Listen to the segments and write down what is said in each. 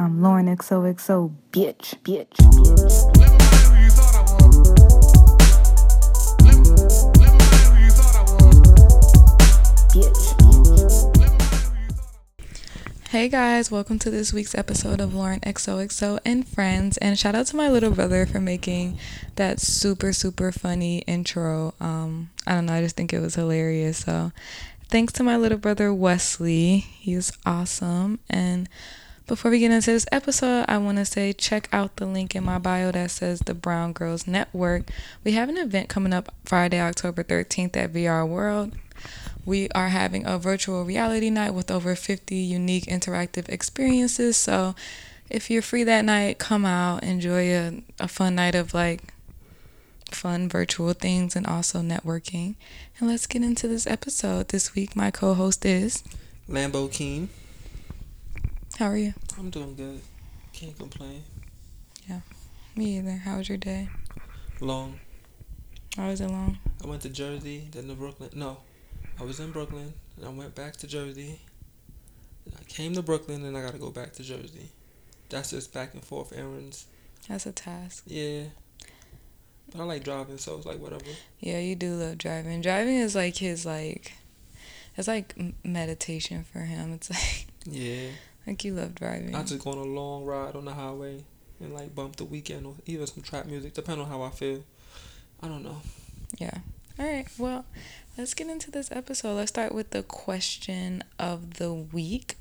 I'm Lauren XOXO, bitch, bitch, bitch. Hey guys, welcome to this week's episode of Lauren XOXO and Friends. And shout out to my little brother for making that super, super funny intro. Um, I don't know, I just think it was hilarious. So thanks to my little brother Wesley. He's awesome. And before we get into this episode, I want to say check out the link in my bio that says the Brown Girls Network. We have an event coming up Friday, October 13th at VR World. We are having a virtual reality night with over 50 unique interactive experiences. So if you're free that night, come out, enjoy a, a fun night of like fun virtual things and also networking. And let's get into this episode. This week, my co host is. Lambo Keen. How are you? I'm doing good. Can't complain. Yeah, me either. How was your day? Long. How was it long? I went to Jersey, then to Brooklyn. No, I was in Brooklyn, and I went back to Jersey. I came to Brooklyn, and I gotta go back to Jersey. That's just back and forth errands. That's a task. Yeah. But I like driving, so it's like whatever. Yeah, you do love driving. Driving is like his, like, it's like meditation for him. It's like, Yeah. Like you love driving. I just go on a long ride on the highway and like bump the weekend or even some trap music, depending on how I feel. I don't know. Yeah. All right. Well, let's get into this episode. Let's start with the question of the week.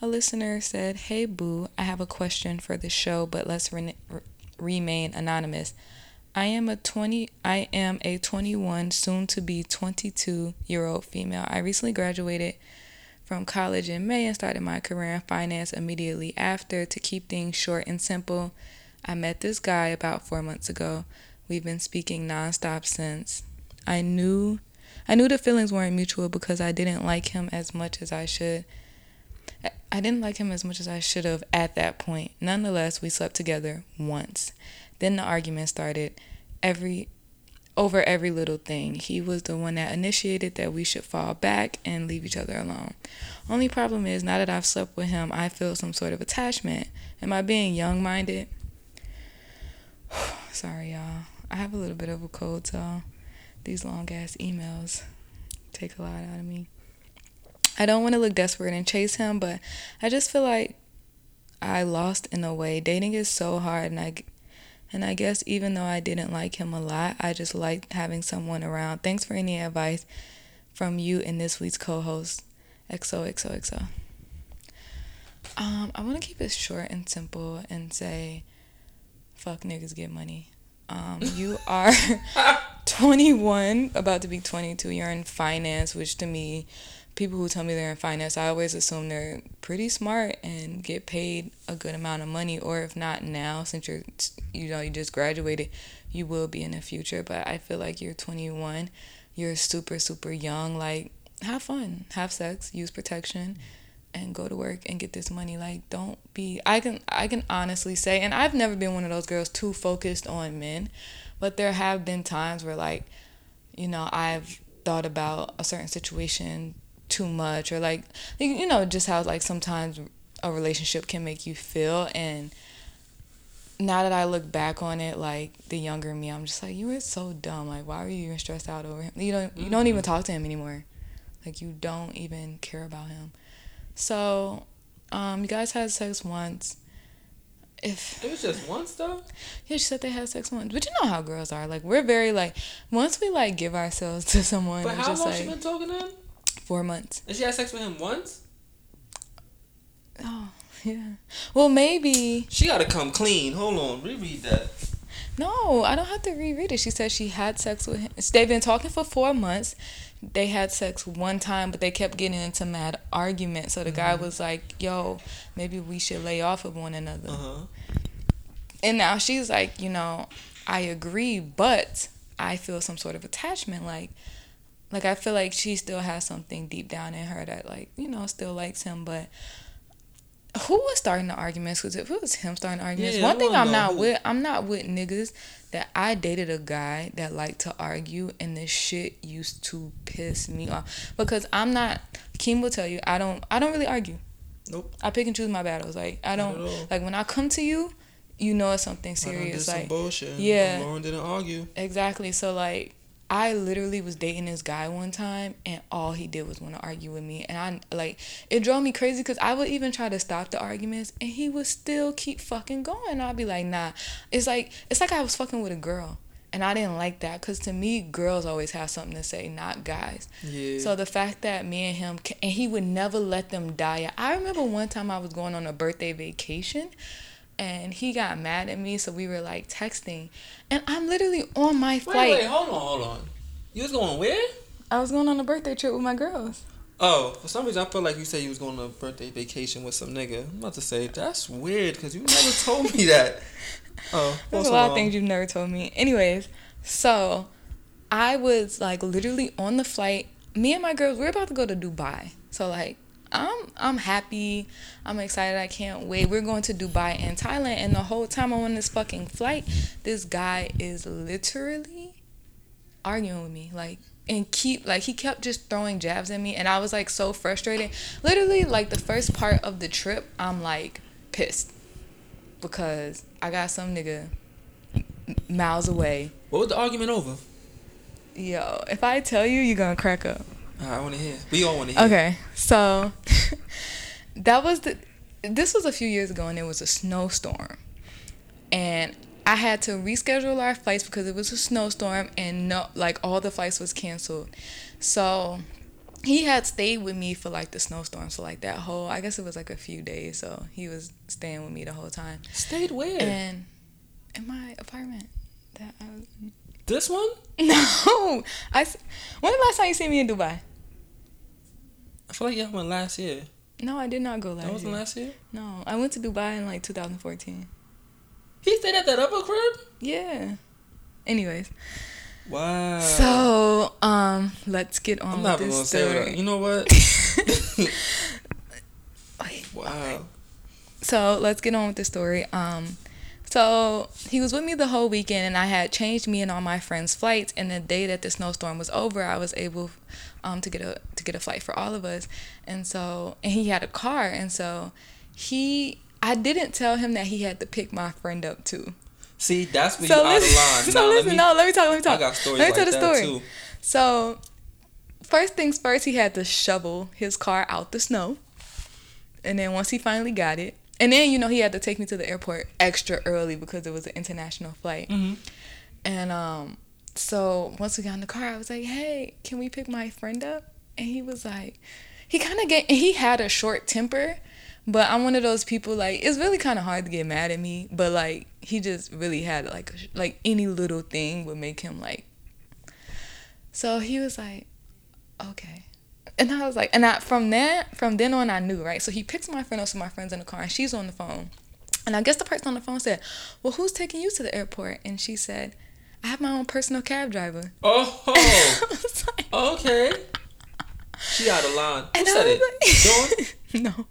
A listener said, "Hey Boo, I have a question for the show, but let's re- re- remain anonymous. I am a 20 I am a 21 soon to be 22 year old female. I recently graduated from college in May and started my career in finance immediately after. To keep things short and simple, I met this guy about 4 months ago. We've been speaking nonstop since. I knew I knew the feelings weren't mutual because I didn't like him as much as I should. I didn't like him as much as I should have at that point. Nonetheless, we slept together once. Then the argument started every over every little thing. He was the one that initiated that we should fall back and leave each other alone. Only problem is now that I've slept with him, I feel some sort of attachment. Am I being young-minded? Sorry, y'all. I have a little bit of a cold, so these long ass emails take a lot out of me. I don't want to look desperate and chase him, but I just feel like I lost in a way. Dating is so hard, and I and I guess even though I didn't like him a lot, I just liked having someone around. Thanks for any advice from you and this week's co-host, XOXOXO. Um, I want to keep it short and simple and say, fuck niggas get money. Um, you are 21, about to be 22. You're in finance, which to me, people who tell me they're in finance, I always assume they're pretty smart and get paid a good amount of money. Or if not now, since you're, you know, you just graduated, you will be in the future. But I feel like you're 21. You're super, super young. Like, have fun, have sex, use protection and go to work and get this money like don't be i can i can honestly say and i've never been one of those girls too focused on men but there have been times where like you know i've thought about a certain situation too much or like you know just how like sometimes a relationship can make you feel and now that I look back on it, like the younger me, I'm just like, you were so dumb. Like, why were you even stressed out over him? You don't, you don't even talk to him anymore. Like, you don't even care about him. So, um, you guys had sex once. If It was just once though. yeah, she said they had sex once, but you know how girls are. Like, we're very like once we like give ourselves to someone, But how just long she been talking to him? Four months. And she had sex with him once. Oh yeah. Well, maybe She gotta come clean. Hold on, reread that. no. I don't have to reread it. She said she had sex with him. They've been talking for four months. They had sex one time, but they kept getting into mad arguments. So the guy was like, "Yo, maybe we should lay off of one another." Uh huh. And now she's like, you know, I agree, but I feel some sort of attachment. Like, like I feel like she still has something deep down in her that, like, you know, still likes him. But who was starting the arguments? Because if it was him starting the arguments, Yeah, one thing I'm not who. with, I'm not with niggas that I dated a guy that liked to argue, and this shit used to piss me off because I'm not. Kim will tell you, I don't, I don't really argue. Nope. I pick and choose my battles. Like I don't like when I come to you, you know it's something I done did serious. some Like bullshit. yeah. Lauren didn't argue. exactly. So like I literally was dating this guy one time, and all he did was want to argue with me, and I like it drove me crazy because I would even try to stop the arguments, and he would still keep fucking going. I'd be like, nah. It's like it's like I was fucking with a girl. And I didn't like that because to me, girls always have something to say, not guys. Yeah. So the fact that me and him, and he would never let them die. I remember one time I was going on a birthday vacation, and he got mad at me. So we were like texting, and I'm literally on my wait, flight. wait, hold on, hold on. You was going where? I was going on a birthday trip with my girls. Oh, for some reason I felt like you said you was going on a birthday vacation with some nigga. I'm about to say that's weird because you never told me that. Oh, There's a lot of things you've never told me. Anyways, so I was like literally on the flight. Me and my girls, we're about to go to Dubai. So like I'm I'm happy. I'm excited. I can't wait. We're going to Dubai and Thailand and the whole time I'm on this fucking flight, this guy is literally arguing with me. Like and keep like he kept just throwing jabs at me and I was like so frustrated. Literally like the first part of the trip, I'm like pissed because I got some nigga miles away. What was the argument over? Yo, if I tell you, you're gonna crack up. I want to hear. We all want to hear. Okay, so that was the. This was a few years ago, and it was a snowstorm, and I had to reschedule our flights because it was a snowstorm, and no, like all the flights was canceled. So he had stayed with me for like the snowstorm, so like that whole. I guess it was like a few days, so he was staying with me the whole time, Stayed where? and in my apartment that I was. in. this one? No, I. s- When the last time you seen me in Dubai? I feel like y'all went last year. No, I did not go last That wasn't year. last year. No, I went to Dubai in like 2014. He stayed at that upper crib. Yeah. Anyways, Wow. so um, let's get on I'm not even this gonna say what. I, you know what? Wow. So let's get on with the story. Um, so he was with me the whole weekend, and I had changed me and all my friends' flights. And the day that the snowstorm was over, I was able um, to get a to get a flight for all of us. And so, and he had a car, and so he. I didn't tell him that he had to pick my friend up too. See, that's when So you out of line. so Now, let listen, me- no, let me talk, let me talk. I got stories let me like tell the story. too. So, first things first, he had to shovel his car out the snow. And then once he finally got it, and then, you know, he had to take me to the airport extra early because it was an international flight. Mhm. And um, so once we got in the car, I was like, hey, can we pick my friend up? And he was like, he kind of get, he had a short temper. But I'm one of those people like it's really kind of hard to get mad at me. But like he just really had like a like any little thing would make him like. So he was like, okay, and I was like, and I from that from then on I knew right. So he picks my friend up, so my friend's in the car, and she's on the phone, and I guess the person on the phone said, well, who's taking you to the airport? And she said, I have my own personal cab driver. Oh, I was like, okay. She out of line. Who And said I it? like, no.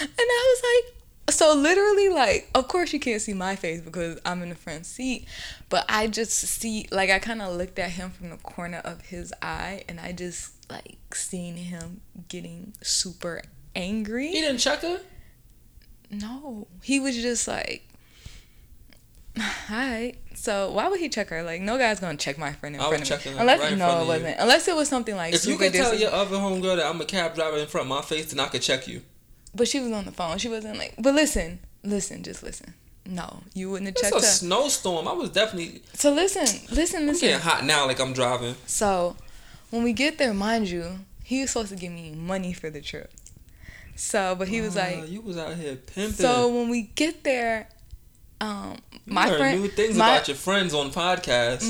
And I was like, so literally, like, of course you can't see my face because I'm in the front seat, but I just see, like, I kind of looked at him from the corner of his eye, and I just like seeing him getting super angry. He didn't check her. No, he was just like, "Hi." So why would he check her? Like, no guy's gonna check my friend in I front of me. Unless right no, it wasn't. Unless it was something like If you could tell your other homegirl that I'm a cab driver in front of my face, then I could check you. But she was on the phone. She wasn't like. But listen, listen, just listen. No, you wouldn't have checked. It's a her. snowstorm. I was definitely So listen, listen, I'm listen. getting hot now, like I'm driving. So when we get there, mind you, he was supposed to give me money for the trip. So, but he was Wow, like, "You was out here pimping." so when we get there, um, my friend, new things my, about your friends on podcasts.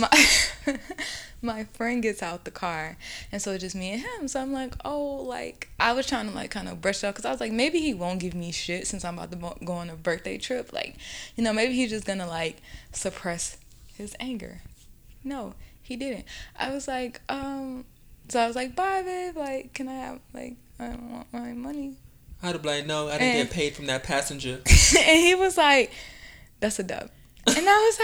my my friend gets out the car and so it's just me and him so i'm like oh like i was trying to like kind of brush it off because i was like maybe he won't give me shit since i'm about to go on a birthday trip like you know maybe he's just gonna like suppress his anger no he didn't i was like um so i was like bye babe like can i have like i don't want my money I'd have like, no, I didn't And- get paid from that passenger. and he was like, "That's a dub," and I was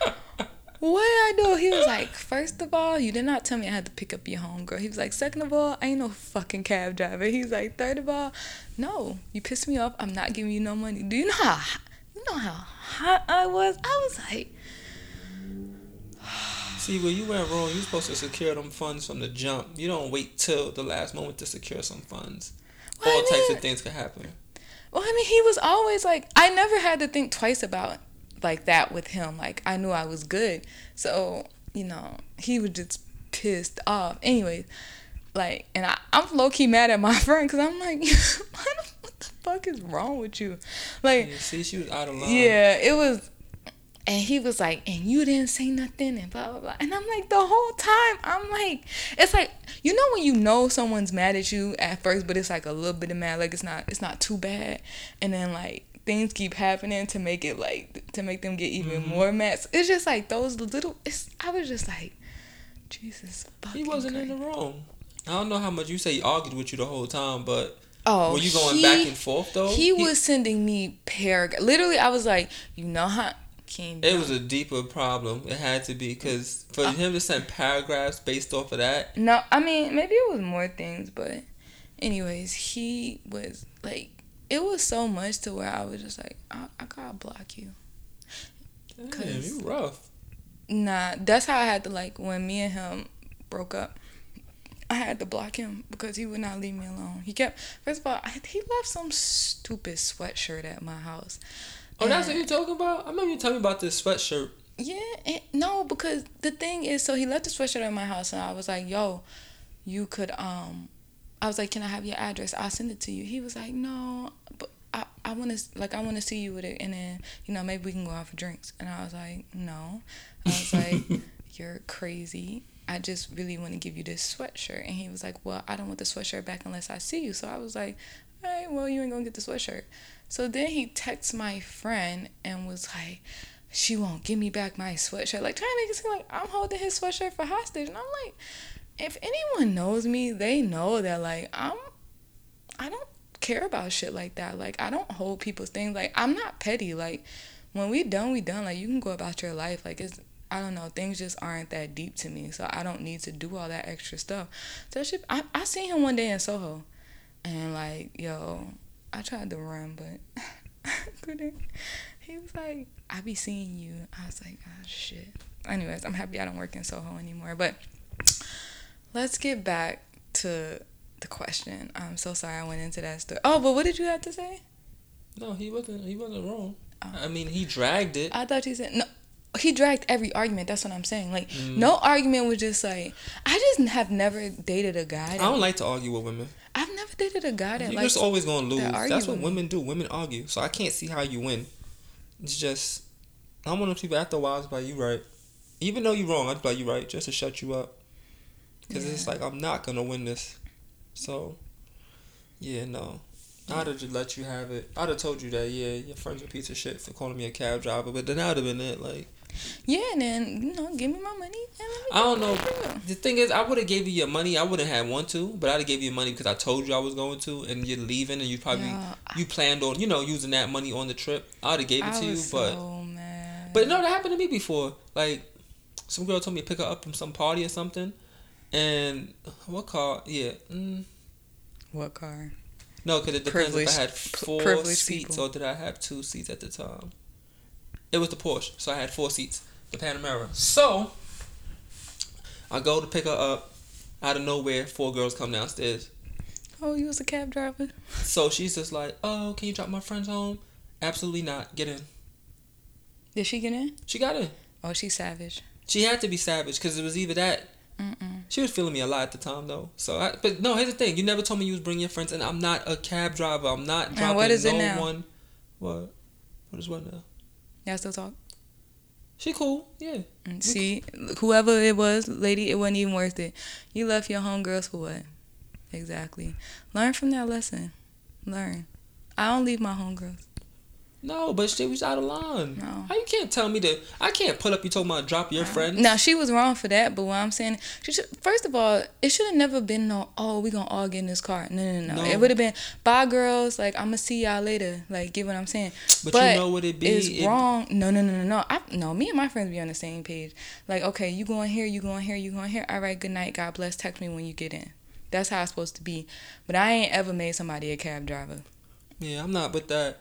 like, What did I do? He was like, first of all, you did not tell me I had to pick up your homegirl. He was like, second of all, I ain't no fucking cab driver. He's like, third of all, no, you pissed me off. I'm not giving you no money. Do you know how you know how hot I was? I was like, See, where you went wrong, You're supposed to secure them funds from the jump. You don't wait till the last moment to secure some funds. Well, I All types mean- of things could happen. well, I mean, he was always like, I never had to think twice about like that with him. Like I knew I was good, so you know, he was just pissed off. Anyways, like, and I, I'm low key mad at my friend because I'm like, what the fuck is wrong with you? Like, Yeah, see, she was out of line. Yeah, it was. And he was like, and you didn't say nothing, and blah, blah, blah. And I'm like, the whole time, I'm like, it's like, you know, when you know someone's mad at you at first, but it's like a little bit of mad, like it's not, it's not too bad. And then like things keep happening to make it like, to make them get even Mm-hmm. more mad. So it's just like those little, it's, I was just like, Jesus fucking He wasn't in the wrong. I don't know how much you say he argued with you the whole time, but Oh, were you going he- back and forth though? He was sending me paragraph. Literally, I was like, you know how. King It was a deeper problem. It had to be because for Uh, him to send paragraphs based off of that, No, I mean maybe it was more things, but anyways, he was like it was so much to where I was just like I, I gotta block you. damn, you rough. Nah, that's how I had to like when me and him broke up. I had to block him because he would not leave me alone. He kept first of all I, he left some stupid sweatshirt at my house. Oh, that's what you're talking about? I remember you telling me about this sweatshirt. Yeah, and, no, because the thing is, so he left the sweatshirt at my house, and I was like, "Yo, you could um," I was like, "Can I have your address? I'll send it to you." He was like, "No, but I I want to like I want to see you with it, and then you know maybe we can go out for drinks." And I was like, "No," I was like, "You're crazy." I just really want to give you this sweatshirt. And he was like, Well, I don't want the sweatshirt back unless I see you. So I was like, All right, well, you ain't gonna get the sweatshirt. So then he texts my friend and was like, She won't give me back my sweatshirt. Like, trying to make it seem like I'm holding his sweatshirt for hostage. And I'm like, If anyone knows me, they know that, like, I'm, I don't care about shit like that. Like, I don't hold people's things. Like, I'm not petty. Like, when we done, we done. Like, you can go about your life. Like, it's, I don't know, things just aren't that deep to me, so I don't need to do all that extra stuff. So that I I seen him one day in Soho, and like, yo, I tried to run, but I couldn't. He was like, "I be seeing you." I was like, "Oh shit." Anyways, I'm happy I don't work in Soho anymore. But let's get back to the question. I'm so sorry I went into that story. Oh, but what did you have to say? No, he wasn't. He wasn't wrong. Oh. I mean, he dragged it. I thought you said no. He dragged every argument. That's what I'm saying. Like Mm. no argument was just like I just have never dated a guy. I don't like to argue with women. I've never dated a guy that You're just always gonna lose. that That's what women do. Women argue. So I can't see how you win. It's just I'm one of those people. After a while, it's like you right. Even though you're wrong, I'd be like you right, just to shut you up. Because it's like I'm not gonna win this. So yeah, no. I'd have just let you have it. I'd have told you that, yeah, your friend's a piece of shit for calling me a cab driver, but then that would have been it. Like, yeah, and then you know, give me my money. And let me I don't know. The thing is, I would have gave you your money. I wouldn't have want to, but I'd have gave you money because I told you I was going to, and you're leaving, and you probably you planned on you know using that money on the trip. I'd have gave it I to you, but so but no, that happened to me before. Like some girl told me to pick her up from some party or something, and what car? Yeah, mm, what car? no, because it depends if I had four seats people. or did I have two seats at the time. It was the Porsche, so I had four seats, the Panamera. So I go to pick her up. Out of nowhere, four girls come downstairs. Oh, you was a cab driver. So she's just like, "Oh, can you drop my friends home?" Absolutely not. Get in. Did she get in? She got in. Oh, she's savage. She had to be savage because it was either that. Mm-mm. She was feeling me a lot at the time though. So, I, but no, here's the thing: you never told me you was bringing your friends, and I'm not a cab driver. I'm not dropping what is no it now? one. What? What is what now? Y'all still talk? She cool, yeah. Mm, See, whoever it was, lady, it wasn't even worth it. You left your homegirls for what? Exactly. Learn from that lesson. Learn. I don't leave my homegirls. No, but she was out of line. No. How you can't tell me that? I can't pull up you talking about drop your friends. Now she was wrong for that, but what I'm saying, she should, first of all, it should have never been no. Oh, we gonna all get in this car. No, no, no. No. It would have been bye, girls. Like I'm gonna see y'all later. Like get what I'm saying. But you know what it be? It's It- wrong. No, no, no, no, no. I no. Me and my friends be on the same page. Like okay, you going here, you going here, you going here. All right, good night. God bless. Text me when you get in. That's how it's supposed to be. But I ain't ever made somebody a cab driver. Yeah, I'm not with that.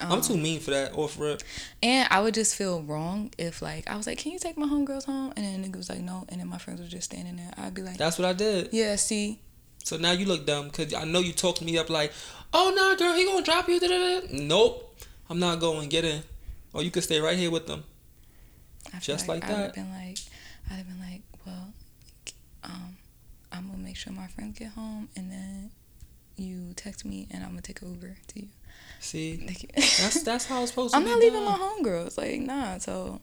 I'm Um, too mean for that. Off rip. And I would just feel wrong if like I was like, "Can you take my homegirls home?" And then the nigga was like, "No," and then my friends were just standing there. I'd be like, That's what I did. "Yeah, see, So now you look dumb because I know you talked me up like, oh no, girl, he gonna drop you. Da-da-da. Nope, I'm not going. Get in, or you could stay right here with them. Just like I'd have that. been like, I'd have been like, well, um, I'm gonna make sure my friends get home, and then you text me, and I'm gonna take Uber to you. See, that's that's how it's supposed to be. I'm not leaving done. my homegirls. Like, nah. So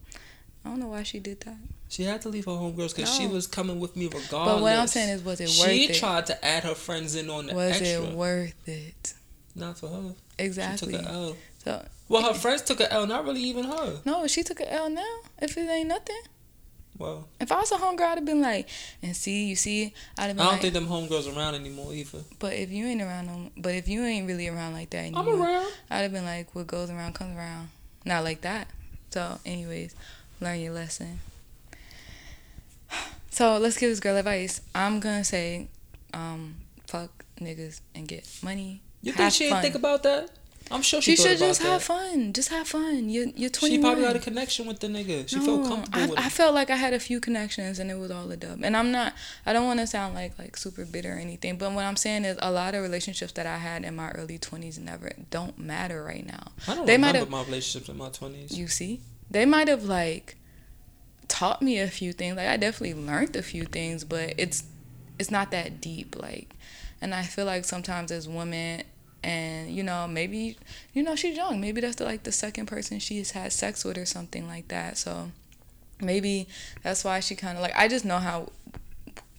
I don't know why she did that. She had to leave her homegirls because she was coming with me regardless. But what I'm saying is, was it worth she it? She tried to add her friends in on the was extra. it worth it? Not for her. Exactly. She took an L. So Well, her friends took an L. Not really even her. no, she took a L now. If it ain't nothing. Well, If I was a homegirl, I'd have been like, and see, you see, I'd have I don't like, think them homegirls around anymore either. but if you ain't around them, but if you ain't really around like that anymore, I'm around. I'd have been like, what goes around comes around. Not like that. So, anyways, learn your lesson. So, let's give this girl advice. I'm going to say, um, fuck niggas and get money. You think she didn't think about that? I'm sure she, She should just that. have fun. Just have fun. You're, you're 21. She probably had a connection with the nigga. She felt comfortable I, with I felt like I had a few connections and it was all a dub. And I'm not I don't want to sound like like super bitter or anything, but what I'm saying is a lot of relationships that I had in my early 20s never don't matter right now. I don't they might remember have- my relationships in my 20s. You see? They might have like taught me a few things. Like I definitely learned a few things, but it's it's not that deep like and I feel like sometimes as women and you know maybe you know she's young. Maybe that's the, like the second person she's had sex with or something like that. So maybe that's why she kind of like i just know how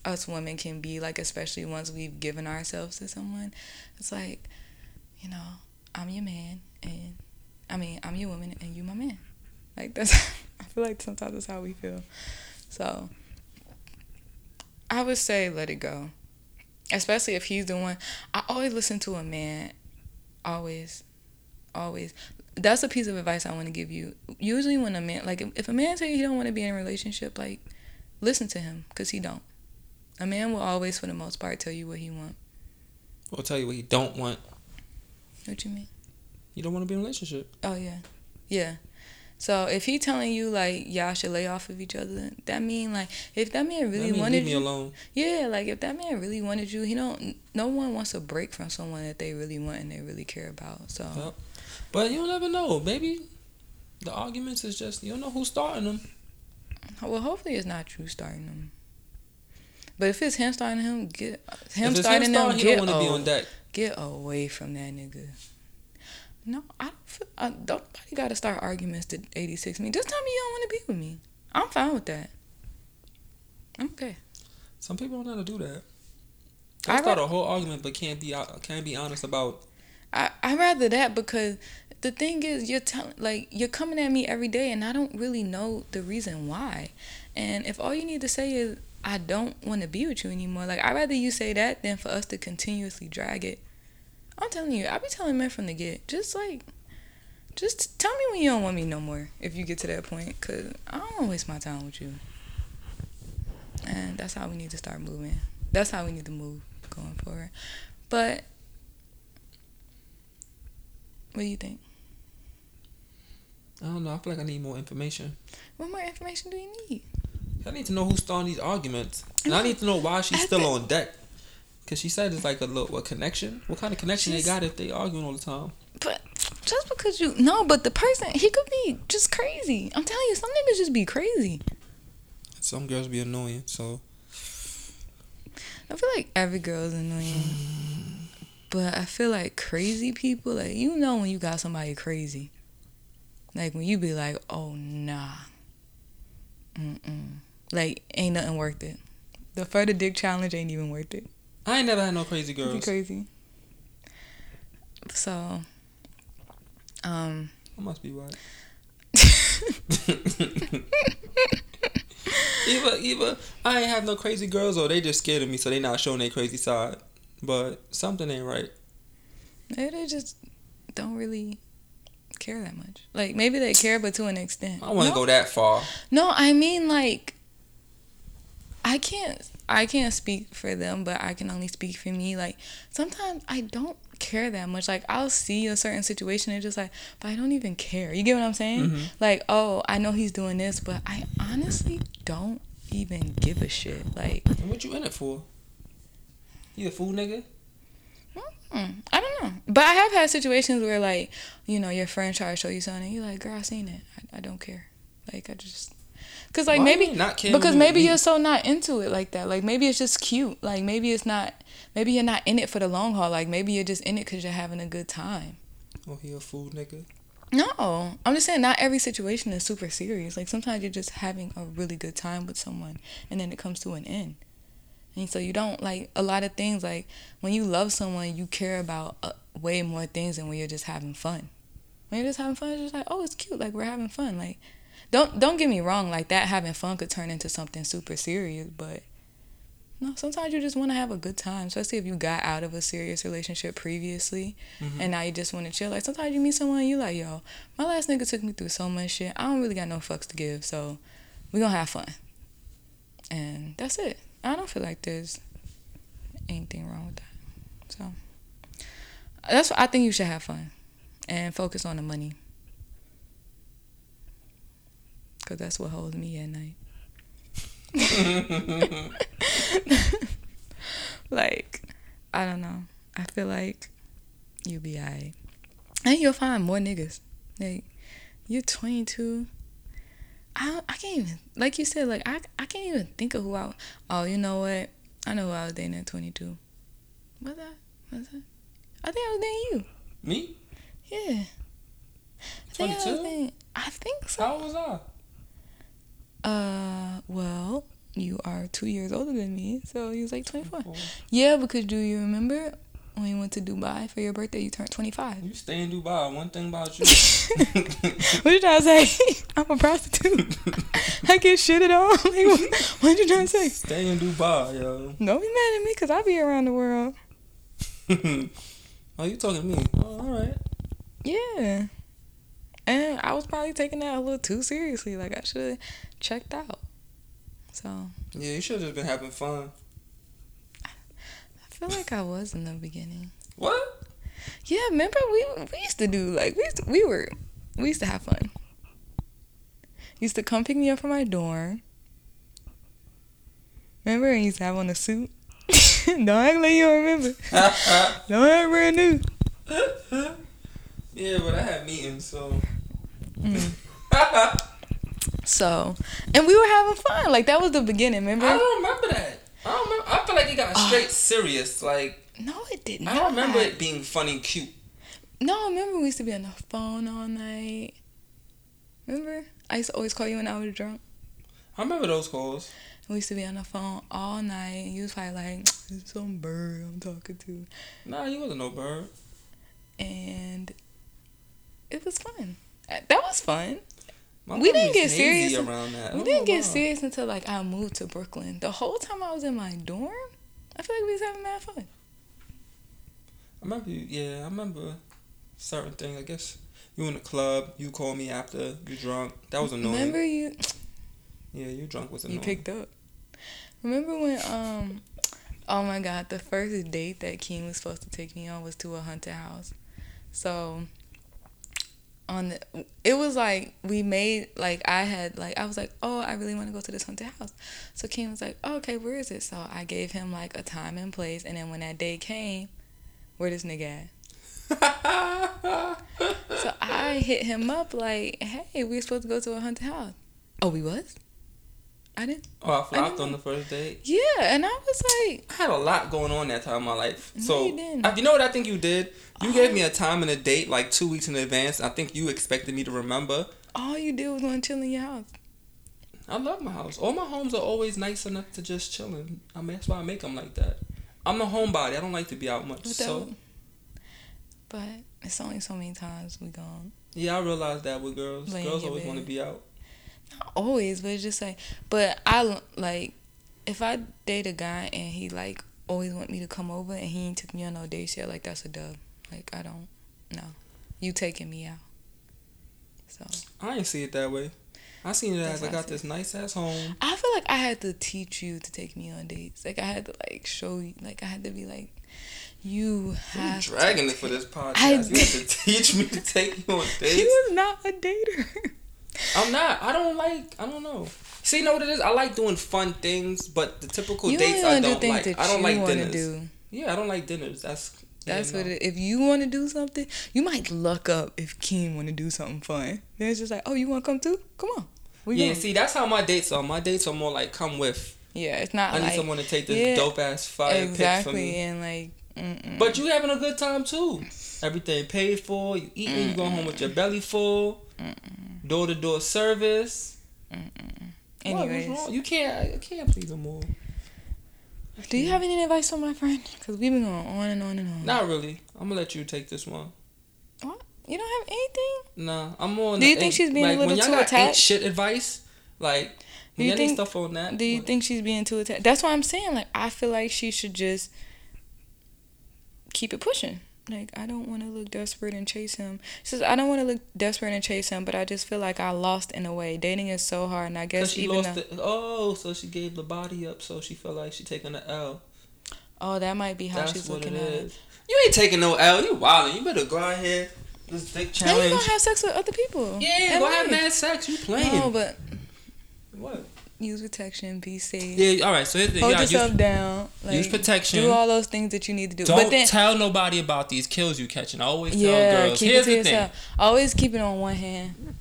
us women can be like especially once we've given ourselves to someone. It's like you know i'm your man and i mean i'm your woman and you my man. Like that's i feel like sometimes that's how we feel. So i would say let it go especially if he's the one. I always listen to a man. Always. Always. That's a piece of advice i want to give you. Usually when a man like if, if a man tell you he don't want to be in a relationship like listen to him because he don't. A man will always for the most part tell you what he want. I'll tell you what he don't want. what you mean? You don't want to be in a relationship. oh yeah. Yeah so if he telling you like y'all should lay off of each other that mean like if that man really mean, wanted leave me you alone. Yeah, like if that man really wanted you, he don't. No one wants a break from someone that they really want and they really care about. So Yep. But you'll never know. Maybe the arguments is just you don't know who's starting them. well, hopefully it's not you starting them. But if it's him starting him, get him starting him them. starting, he Get don't want to be on deck. get away from that nigga. No, I don't. Feel, I, don't nobody got to start arguments to eighty six me. Just tell me you don't want to be with me. I'm fine with that. I'm okay. Some people don't know how to do that. I start ra- a whole argument but can't be out- can't be honest about. I I rather that because the thing is you're telling like you're coming at me every day and I don't really know the reason why. And if all you need to say is I don't want to be with you anymore, like I'd rather you say that than for us to continuously drag it. I'm telling you, I be telling men from the get, just like, just tell me when you don't want me no more. If you get to that point, cause I don't want to waste my time with you. And that's how we need to start moving. That's how we need to move going forward. But what do you think? I don't know. I feel like I need more information. What more information do you need? I need to know who's starting these arguments, and I need to know why she's still on deck. Cause she said it's like a little a connection. What kind of connection She's- they got if they arguing all the time? But just because you no, but the person he could be just crazy. I'm telling you, some niggas just be crazy. Some girls be annoying. So I feel like every girl is annoying, but I feel like crazy people, like you know when you got somebody crazy, like when you be like, oh nah, mm mm, like ain't nothing worth it. The further dick challenge ain't even worth it. I ain't never had no crazy girls. crazy. So, um, I must be white. either either I ain't have no crazy girls or they just scared of me, so they not showing their crazy side. But something ain't right. Maybe they just don't really care that much. Like maybe they care, but to an extent. I want to no, go that far. No, I mean like I can't I can't speak for them, but I can only speak for me. Like sometimes I don't care that much. Like I'll see a certain situation and just like, but I don't even care. You get what I'm saying? Mhm. Like, oh, I know he's doing this, but I honestly don't even give a shit. Like, what you in it for? You a fool nigga? mm, I don't know. But I have had situations where like, you know, your friend try to show you something, and you're like, girl, I seen it. I, I don't care. Like I just. Cause like Why maybe not because maybe meet? you're so not into it like that. Like maybe it's just cute. Like maybe it's not. Maybe you're not in it for the long haul. Like maybe you're just in it because you're having a good time. Oh, he a fool nigga? No, I'm just saying not every situation is super serious. Like sometimes you're just having a really good time with someone, and then it comes to an end. And so you don't like a lot of things. Like when you love someone, you care about uh, way more things than when you're just having fun. When you're just having fun, it's just like, oh, it's cute. Like we're having fun. Like don't don't get me wrong. Like that having fun could turn into something super serious, but. No, sometimes you just want to have a good time, especially if you got out of a serious relationship previously Mhm. and now you just want to chill. Like sometimes you meet someone and you like, yo, my last nigga took me through so much shit. I don't really got no fucks to give, so we gonna have fun. And that's it. I don't feel like there's anything wrong with that. So that's what I think you should have fun and focus on the money. Cause that's what holds me at night. like, I don't know. I feel like you'll be alright. And you'll find more niggas. Like, you're 22. I I can't even like you said like I I can't even think of who I oh you know what I know who I was dating at 22. Was that was that? I think I was dating you. Me? Yeah. I think I was 22? dating. I think so. How old was I? Uh, well, you are two years older than me, so you was like 24. Oh, Yeah, because do you remember when you went to Dubai for your birthday? You turned 25. You stay in Dubai. One thing about you. what you trying to say? I'm a prostitute. I get shitted on. Like, what, what you trying to say? stay in Dubai, yo. Don't be mad at me, cause I be around the world. oh, you talking to me? Oh, all right. Yeah. And I was probably taking that a little too seriously. Like I should have checked out. So Yeah, you should have just been having fun. I feel like I was in the beginning. What? Yeah, remember we we used to do like we used to, we were we used to have fun. Used to come pick me up from my dorm. Remember, I used to have on a suit. don't act like you don't remember. Don't act brand new. yeah, but I had meetings, so. Mm. So, and we were having fun. Like that was the beginning. Remember? I don't remember that. I don't remember. I feel like it got Ah. straight serious. Like no, it did I don't remember it being funny, cute. No, remember we used to be on the phone all night. Remember? I used to always call you when I was drunk. I remember those calls. We used to be on the phone all night. And you was probably like, "It's some bird I'm talking to," Nah, you wasn't no bird. and it was fun. Uh, That was fun. My We didn't get serious. around that. We didn't get serious until like I moved to Brooklyn. The whole time I was in my dorm, I feel like we was having mad fun. I remember. You, yeah, I remember certain thing. I guess you in the club. You called me after you drunk. That was annoying. Remember you? Yeah, you drunk was annoying. You picked up. Remember when um oh my god, the first date that King was supposed to take me on was to a haunted house. So on the it was like we made like I had like I was like, "Oh, I really want to go to this haunted house." So King was like, oh, "Okay, where is it?" So I gave him like a time and place and then when that day came, where this nigga at? So I hit him up like, "Hey, we were supposed to go to a haunted house." Oh, we was? I didn't. oh, I flopped know. on the first date. Yeah, and I was like, I had a lot going on that time in my life. No, So you didn't. uh, you know what I think you did? You Oh. gave me a time and a date like two weeks in advance. I think you expected me to remember. all you did was want to chill in your house. I love my house. All my homes are always nice enough to just chilling. I mean, that's why I make them like that. I'm a homebody. I don't like to be out much. But, so but it's only so many times we gone. Yeah, I realized that with girls. Laying girls always want to be out. Not always, but it's just like, but I like if I date a guy and he like always want me to come over and he ain't took me on no dates yet, like that's a dub. Like I don't, no, you taking me out. So I ain't see it that way. I seen it as I I got see this nice ass home. I feel like I had to teach you to take me on dates. Like I had to like show you. Like I had to be like, you have. dragging to it for this podcast. I you have to teach me to take you on dates. He was not a dater. I'm not. I don't like. I don't know. See, you know what it is? I like doing fun things, but the typical you dates I do don't things like. I don't like dinners. do. Yeah, I don't like dinners. That's That's what it. If you want to do something, you might luck up if Keen want to do something fun. Then it's just like, oh, you want to come too? Come on. We Yeah, going. see, that's how my dates are. My dates are more like come with. Yeah, it's not I need someone to take this yeah, dope ass fire pic for me. and like, mm-mm. But you having a good time too. Everything paid for. You eating. You going home with your belly full. Door to door service. What? anyways, wrong? You can't. I can't please them all. do you have any advice for my friend? Because we've been going on and on and on. Not really. I'm gonna let you take this one. What? You don't have anything? Nah, I'm on. Do you think she's being a little when y'all too got attached? shit advice, like Do you think- stuff on that. Do you what- think she's being too attached? That's what I'm saying. Like, I feel like she should just keep it pushing. Like, I don't want to look desperate and chase him. She says, I don't want to look desperate and chase him, but I just feel like I lost in a way. Dating is so hard, and I guess she even lost though, it. Oh, so she gave the body up, so she felt like she taking the L. oh, that might be how That's she's what it looking at it. is. You ain't taking no L. You wildin'. You better go out here. This dick Now you gonna have sex with other people. yeah, go have mad sex. You playing? No, but what? Use protection, be safe. Yeah. All right. So here's the thing. Hold yourself use, down. Like, use protection. Do all those things that you need to do. don't but then, tell nobody about these kills you catching. I always tell yeah, girls. keep here's it to the thing. yourself. Always keep it on one hand.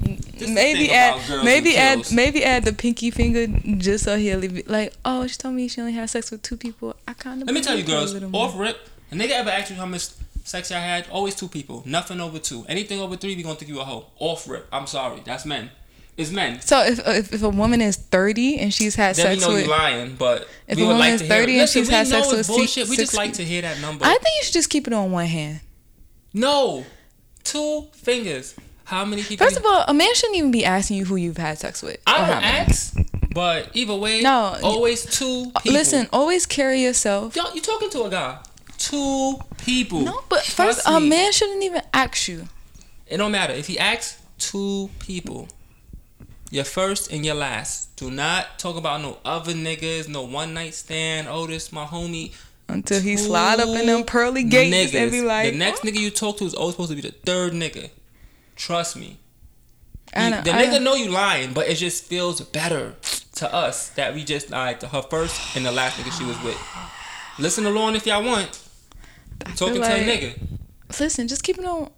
the maybe add maybe add maybe add the pinky finger just so he'll be like, oh, she told me she only had sex with two people. I kind of Let me tell you, girls. Off rip, a nigga ever ask you how much sex I had? Always two people. Nothing over two. Anything over three, we gonna think you a hoe. Off rip. I'm sorry. That's men. It's men. So if, if if a woman is thirty and she's had Then we sex know with, you lying, but If we a woman like is. 30 and she's had sex with bullshit. we just like to hear that number. I think you should just keep it on one hand. no, two fingers. How many people? First of all, a man shouldn't even be asking you who you've had sex with. I don't ask, but either way, No, always two uh, people. Listen, always carry yourself. Yo, you talking to a guy? Two people. No, but Trust first, a man shouldn't even ask you. It don't matter if he asks two people. Your first and your last. Do not talk about no other niggas, no one night stand. Oh, this my homie. Until he Two slide up in them pearly gates and be niggas. like, the next nigga you talk to is always supposed to be the third nigga. Trust me. He- the nigga know. you lying, but it just feels better to us that we just lied to her first and the last nigga she was with. Listen along if y'all want. Talking to a nigga. Listen, just keep it on.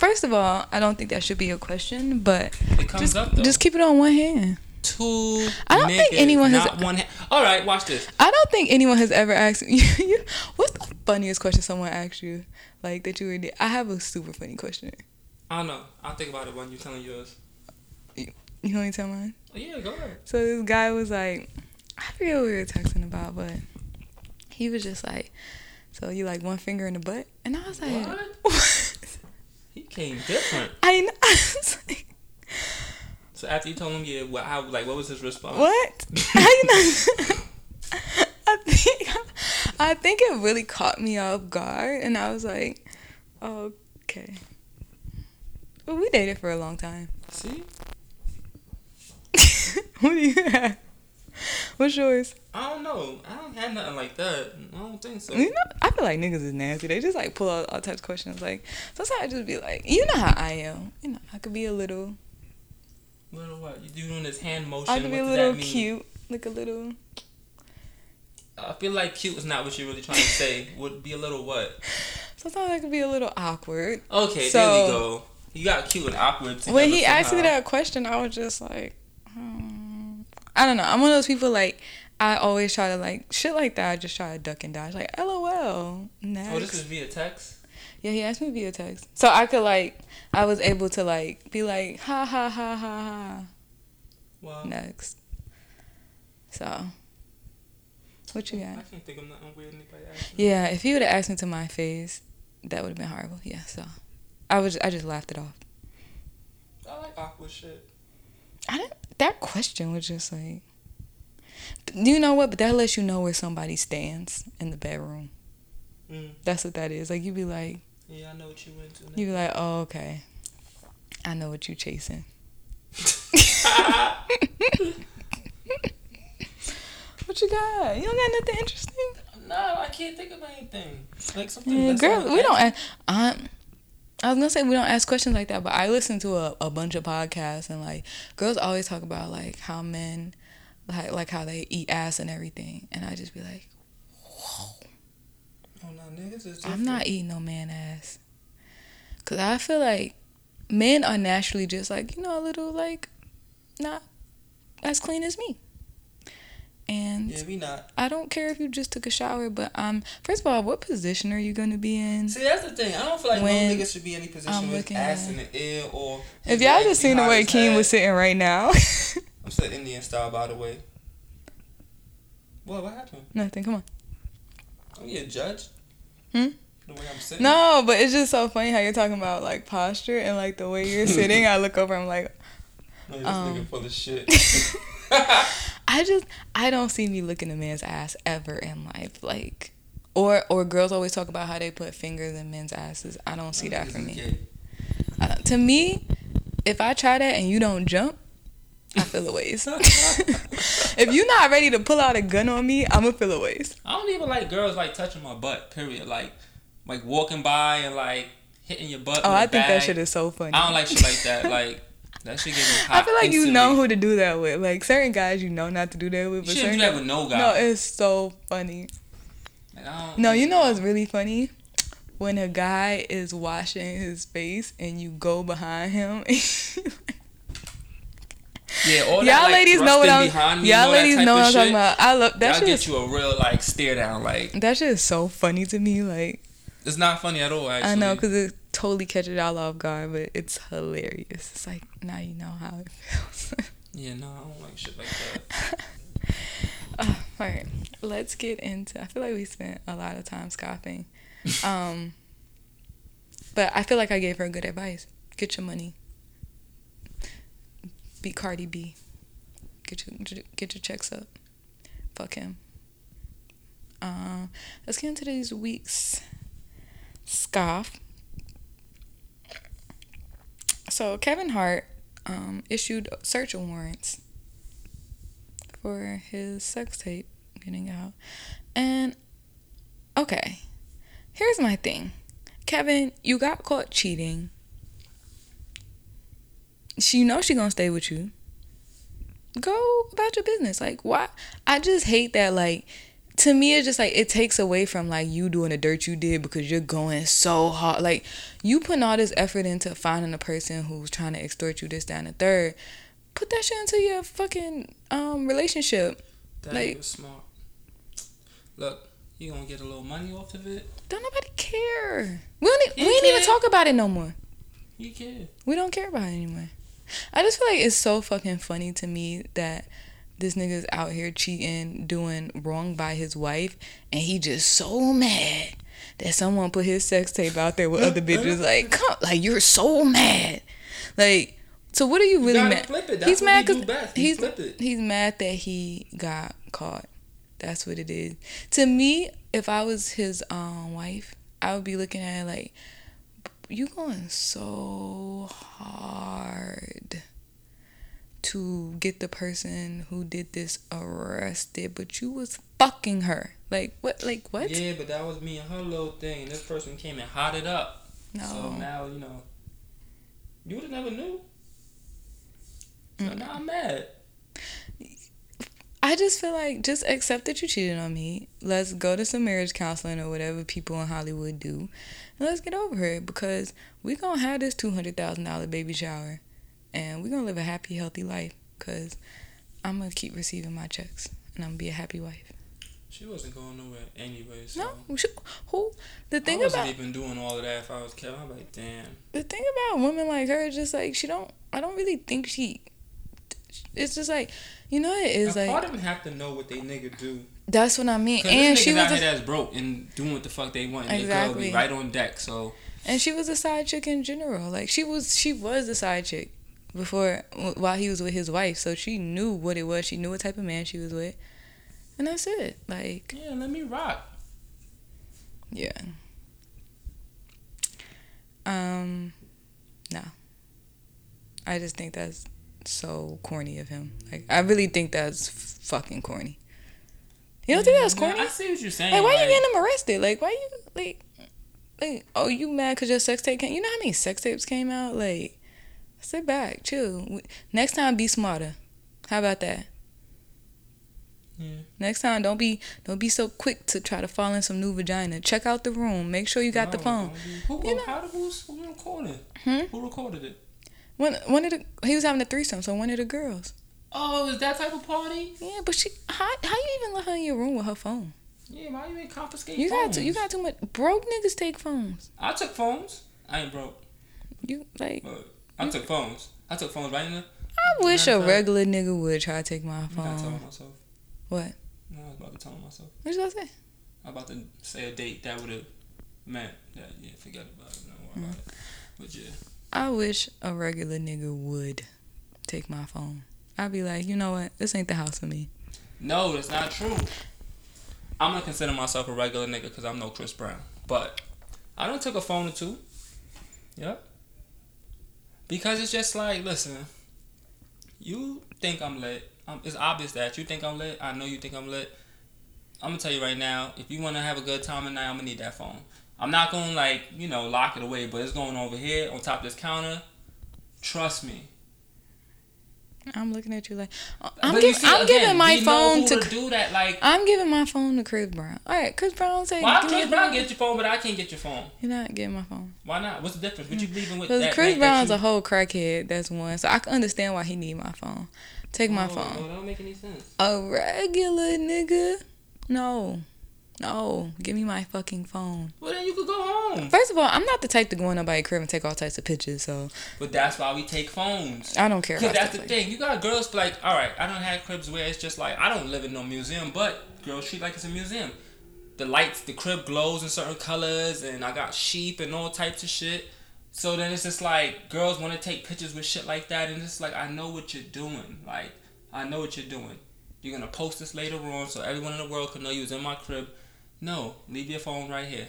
First of all, I don't think that should be a question, but It comes just, up though. just keep it on one hand. Two. I don't think anyone has- one. All right, watch this. I don't think anyone has ever asked you. you what's the funniest question someone asked you? Like that you would. I have a super funny question. I don't know. I'll think about it when you're telling yours. You want me to tell mine? Oh, yeah, go ahead. So this guy was like, I forget what we were texting about, but he was just like, so you like one finger in the butt, and I was like, What? He came different. I know. I was like, So after you told him, yeah, what, how, like, what was his response? what? You know? I think I think it really caught me off guard, and I was like, oh, okay. Well, we dated for a long time. See? what do you have? What's yours? I don't know. I don't have nothing like that. I don't think so. You know, I feel like niggas is nasty. They just like pull out all types of questions. Like sometimes I just be like, you know how I am. You know, I could be a little, Little what? You doing this hand motion. I could be a little cute, like a little. I feel like cute is not what you're really trying to say. Would be a little what? Sometimes I could be a little awkward. Okay, So- there we go. You got cute and awkward when he asked me that question, I was just like. I don't know. I'm one of those people like I always try to like shit like that. I just try to duck and dodge. Like, lol. Next. Oh, this is via text. Yeah, he asked me via text, so I could like I was able to like be like ha ha ha ha ha Wow. next. So, what you got? I can't think of nothing weird anybody asked me. Yeah, if you would have asked me to my face, that would have been horrible. Yeah, so I was I just laughed it off. I like awkward shit. I didn't. That question was just like, you know what? But that lets you know where somebody stands in the bedroom. Mm. That's what that is. Like you be like, Yeah, I know what you into. you be like, oh okay, I know what you chasing. what you got? You don't got nothing interesting. no, I can't think of anything. Like something. Yeah, girl, we don't. Ask, I, was gonna say we don't ask questions like that, but I listen to a, a bunch of podcasts and like girls always talk about like how men, like like how they eat ass and everything, and I just be like, Oh no, niggas is I'm not eating no man ass, cause I feel like men are naturally just like you know a little like not as clean as me, and Yeah, we not. I don't care if you just took a shower, but um, first of all, what position are you gonna be in? See, that's the thing. I don't feel like When no nigga should be in any position I'm with ass at- in the air or. If y'all just seen the way Keem was sitting right now. I'm still Indian style, by the way. What? What happened? Nothing. Come on. I'm you a judge. Hmm? The way I'm sitting. No, but it's just so funny how you're talking about like posture and like the way you're sitting. I look over. I'm like, No, this um, nigga full of shit. I just I don't see me looking a man's ass ever in life. Like, or or girls always talk about how they put fingers in men's asses. I don't see that for me. Don't- uh, to me, if I try that and you don't jump, I feel a waste. if you're not ready to pull out a gun on me, I'm gonna feel a waste. I don't even like girls like touching my butt. Period. Like, like walking by and like hitting your butt. Oh, I think that shit is so funny. I don't like shit like that. Like that shit get me. I feel like you know who to do that with. Like certain guys, you know not to do that with. You But shouldn't certain do that guys- with no guy. No, it's so funny. Like, I don't- No, you know what's really funny? When a guy is washing his face and you go behind him. Yeah, all y'all like, ladies know what I'm. behind me, y'all all ladies know what I'm talking about. I love that shit. get Is, you a real like stare down. Like that shit is so funny to me. Like it's not funny at all. Actually, I know because it totally catches y'all off guard, but it's hilarious. It's like now you know how it feels. Yeah, no, I don't like shit like that. Uh, all right, let's get into. I feel like we spent a lot of time scoffing, um, but I feel like I gave her good advice. Get your money. Be Cardi B. Get your get your checks up. Fuck him. Um, let's get into these weeks. Scoff. So Kevin Hart um, issued search warrants for his sex tape getting out. And okay, here's my thing. Kevin, you got caught cheating. She you know she gonna stay with you. Go about your business. Like why I just hate that like to me it's just like it takes away from like you doing the dirt you did because you're going so hard like you putting all this effort into finding a person who's trying to extort you this down the third put that shit into your fucking um relationship That Like- was smart. Look, you gonna get a little money off of it. don't nobody care we don't e- we ain't even talk about it no more You can. we don't care about it anymore i just feel like it's so fucking funny to me that this nigga's out here cheating doing wrong by his wife and he just so mad that someone put his sex tape out there with other bitches. Like come like you're so mad. Like so what are you really mad flip it. That's he's mad he do 'cause best. He he's he's mad that he got caught. That's what it is. To me if i was his um wife i would be looking at it like you going so hard to get the person who did this arrested, but you was fucking her. Like what? Like what? Yeah, but that was me and her little thing. This person came and hot it up. No. So now you know. You would have never knew. So mm. now I'm mad. I just feel like just accept that you cheated on me. Let's go to some marriage counseling or whatever people in Hollywood do, and let's get over it because we gonna have this two hundred thousand dollar baby shower, and we're gonna live a happy, healthy life. Cause I'm gonna keep receiving my checks, and I'm gonna be a happy wife. She wasn't going nowhere anyway. So No, sh- who? The I thing wasn't about even doing all of that if I was Kevin. I'm like, damn. the thing about women like her is just like she don't. I don't really think she. It's just like, you know, it is a like part of them have to know what they nigga do. that's what I mean. And this she was. out a- here that's broke and doing what the fuck they want. And their girl Exactly. be right on deck. So And she was a side chick in general. Like she was, she was a side chick before while he was with his wife. So she knew what it was. She knew what type of man she was with, and that's it. Like Yeah, let me rock. yeah. Um, no. I just think that's so corny of him. Like I really think that's f- fucking corny. You don't think that's corny? I see what you're saying. Like, why like, you getting him arrested? Like, why you like, like, oh, you mad because your sex tape came? You know how many sex tapes came out? Like, sit back, chill. Next time, be smarter. How about that? Yeah. Next time, don't be don't be so quick to try to fall in some new vagina. Check out the room. Make sure you got the phone. Who, You know- how did who's who recorded? Hmm? Who recorded it? One one of the he was having a threesome, so one of the girls. Oh, is that type of party? Yeah, but she how how you even let her in your room with her phone? Yeah, why you ain't confiscate You phones? got to, you got too much broke niggas take phones. I took phones. I ain't broke, You like but I took phones. I took phones right in the. I wish a regular nigga would try to take my I'm not telling phone. myself. What? No, I was about to tell myself. What you gonna say? I'm about to say a date that would have meant that. Yeah, forget about it. Don't worry about it. But yeah, I wish a regular nigga would take my phone. I'd be like, you know what? This ain't the house for me. no, that's not true. I'm gonna consider myself a regular nigga because I'm no Chris Brown. But I don't took a phone or two. Yep. Because it's just like, listen, you think I'm lit. Um, it's obvious that you think I'm lit. I know you think I'm lit. I'm gonna tell you right now, if you wanna have a good time tonight, I'm gonna need that phone. I'm not gonna like, you know, lock it away, but it's going over here on top of this counter. Trust me. I'm looking at you like uh, I'm, But giv- you see, I'm again, giving my phone who to. do that. Like, I'm giving my phone to Chris Brown. All right, Chris Brown say, why give Chris Brown get your phone, but I can't get your phone? You're not getting my phone. Why not? What's the difference? What you leaving with Because that? Chris Brown's you- a whole crackhead. That's one. So I can understand why he need my phone. Take my Oh, phone. No, that don't make any sense. A regular nigga? No. No. Give me my fucking phone. Well, then you could go home. First of all, I'm not the type to go in nobody's crib and take all types of pictures, so But that's why we take phones. I don't care Cause that's the like thing. You got girls like, all right, I don't have cribs where it's just like I don't live in no museum, but girls treat like it's a museum. The lights, the crib glows in certain colors, and I got sheep and all types of shit. So then it's just like girls want to take pictures with shit like that, and it's like I know what you're doing. Like I know what you're doing. You're gonna post this later on, so everyone in the world can know you was in my crib. No, leave your phone right here.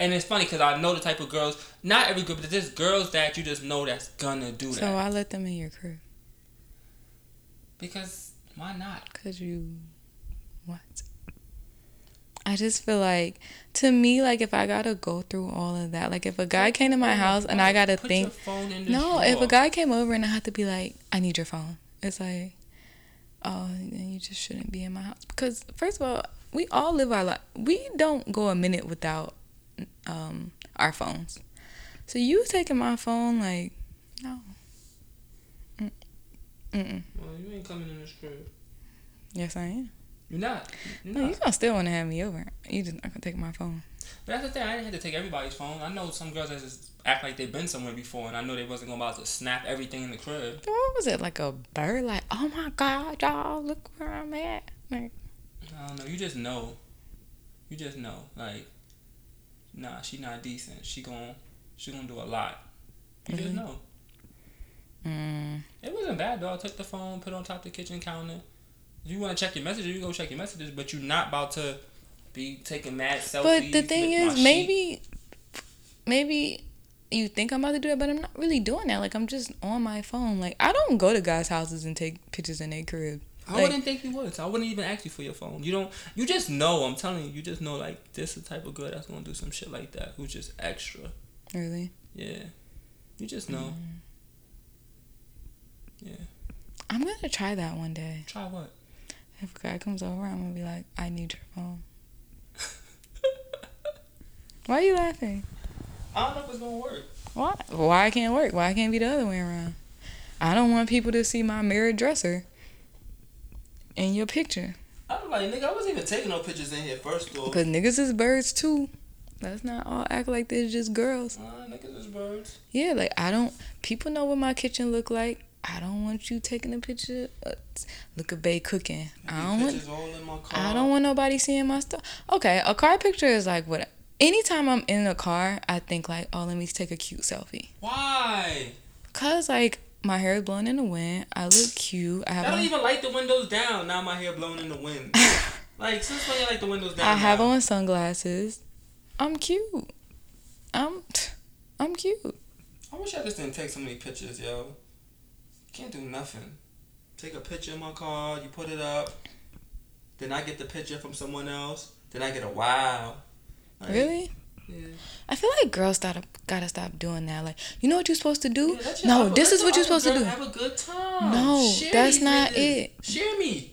And it's funny because I know the type of girls. Not every girl, but there's girls that you just know that's gonna do that. So I let them in your crib. Because why not? Cause you what? I just feel like to me, like if I gotta go through all of that, like if a guy came to my house and I gotta Put think Your phone in the No, if a guy came over and I had to be like, I need your phone. It's like, oh, then you just shouldn't be in my house. Because first of all, we all live our life. We don't go a minute without um our phones. So you taking my phone, like, no. Mm. Mm-mm. Well, you ain't coming in this crib. Yes, I am. You're not. You're No, not. you gonna still want to have me over. You just not gonna take my phone. But that's the thing. I didn't have to take everybody's phone. I know some girls that just act like they've been somewhere before, and I know they wasn't gonna about to snap everything in the crib. What was it like a bird? Like, oh my god, y'all, look where I'm at. Like, I don't know. You just know. You just know. Like, nah, she not decent. She gon' she gonna do a lot. You just Mhm. know. mm, It wasn't bad though. I took the phone, put it on top of the kitchen counter. You want to check your messages, you go check your messages. But you're not about to be taking mad selfies. But the thing is, maybe, maybe you think I'm about to do that, but I'm not really doing that. Like I'm just on my phone. Like I don't go to guys' houses and take pictures in their crib. I like- wouldn't think you would. So I wouldn't even ask you for your phone. You don't. You just know. I'm telling you. You just know. Like this is the type of girl that's gonna do some shit like that. Who's just extra. Really? Yeah. You just know. Mm. Yeah. I'm gonna try that one day. Try what? If a guy comes over, I'm gonna be like, I need your phone. Why are you laughing? I don't know if it's gonna work. Why? Why it can't work? Why it can't be the other way around? I don't want people to see my mirrored dresser in your picture. I was like, nigga, I wasn't even taking no pictures in here first though. Because niggas is birds too. Let's not all act like they're just girls. Uh, niggas is birds. Yeah, like I don't. People know what my kitchen look like. I don't want you taking a picture. Uh, look at Bay cooking. I don't want. all in my car. I don't want nobody seeing my stuff. Okay, a car picture is like what anytime I'm in a car, I think like, oh, let me take a cute selfie. Why? Cause like my hair is blowing in the wind. I look cute. I have I don't on, even like the windows down. Now my hair blown in the wind. like since when you like the windows down? I have now? on sunglasses. I'm cute. I'm I'm cute. I wish I just didn't take so many pictures, yo. Can't do nothing. Take a picture of my car, you put it up. Then I get the picture from someone else. Then I get a wow. Like, Really? Yeah. I feel like girls gotta gotta stop doing that. Like, you know what you're supposed to do? Yeah, your no, this is what you're supposed to do. Have a good time. No, Share that's not niggas. it. Share me.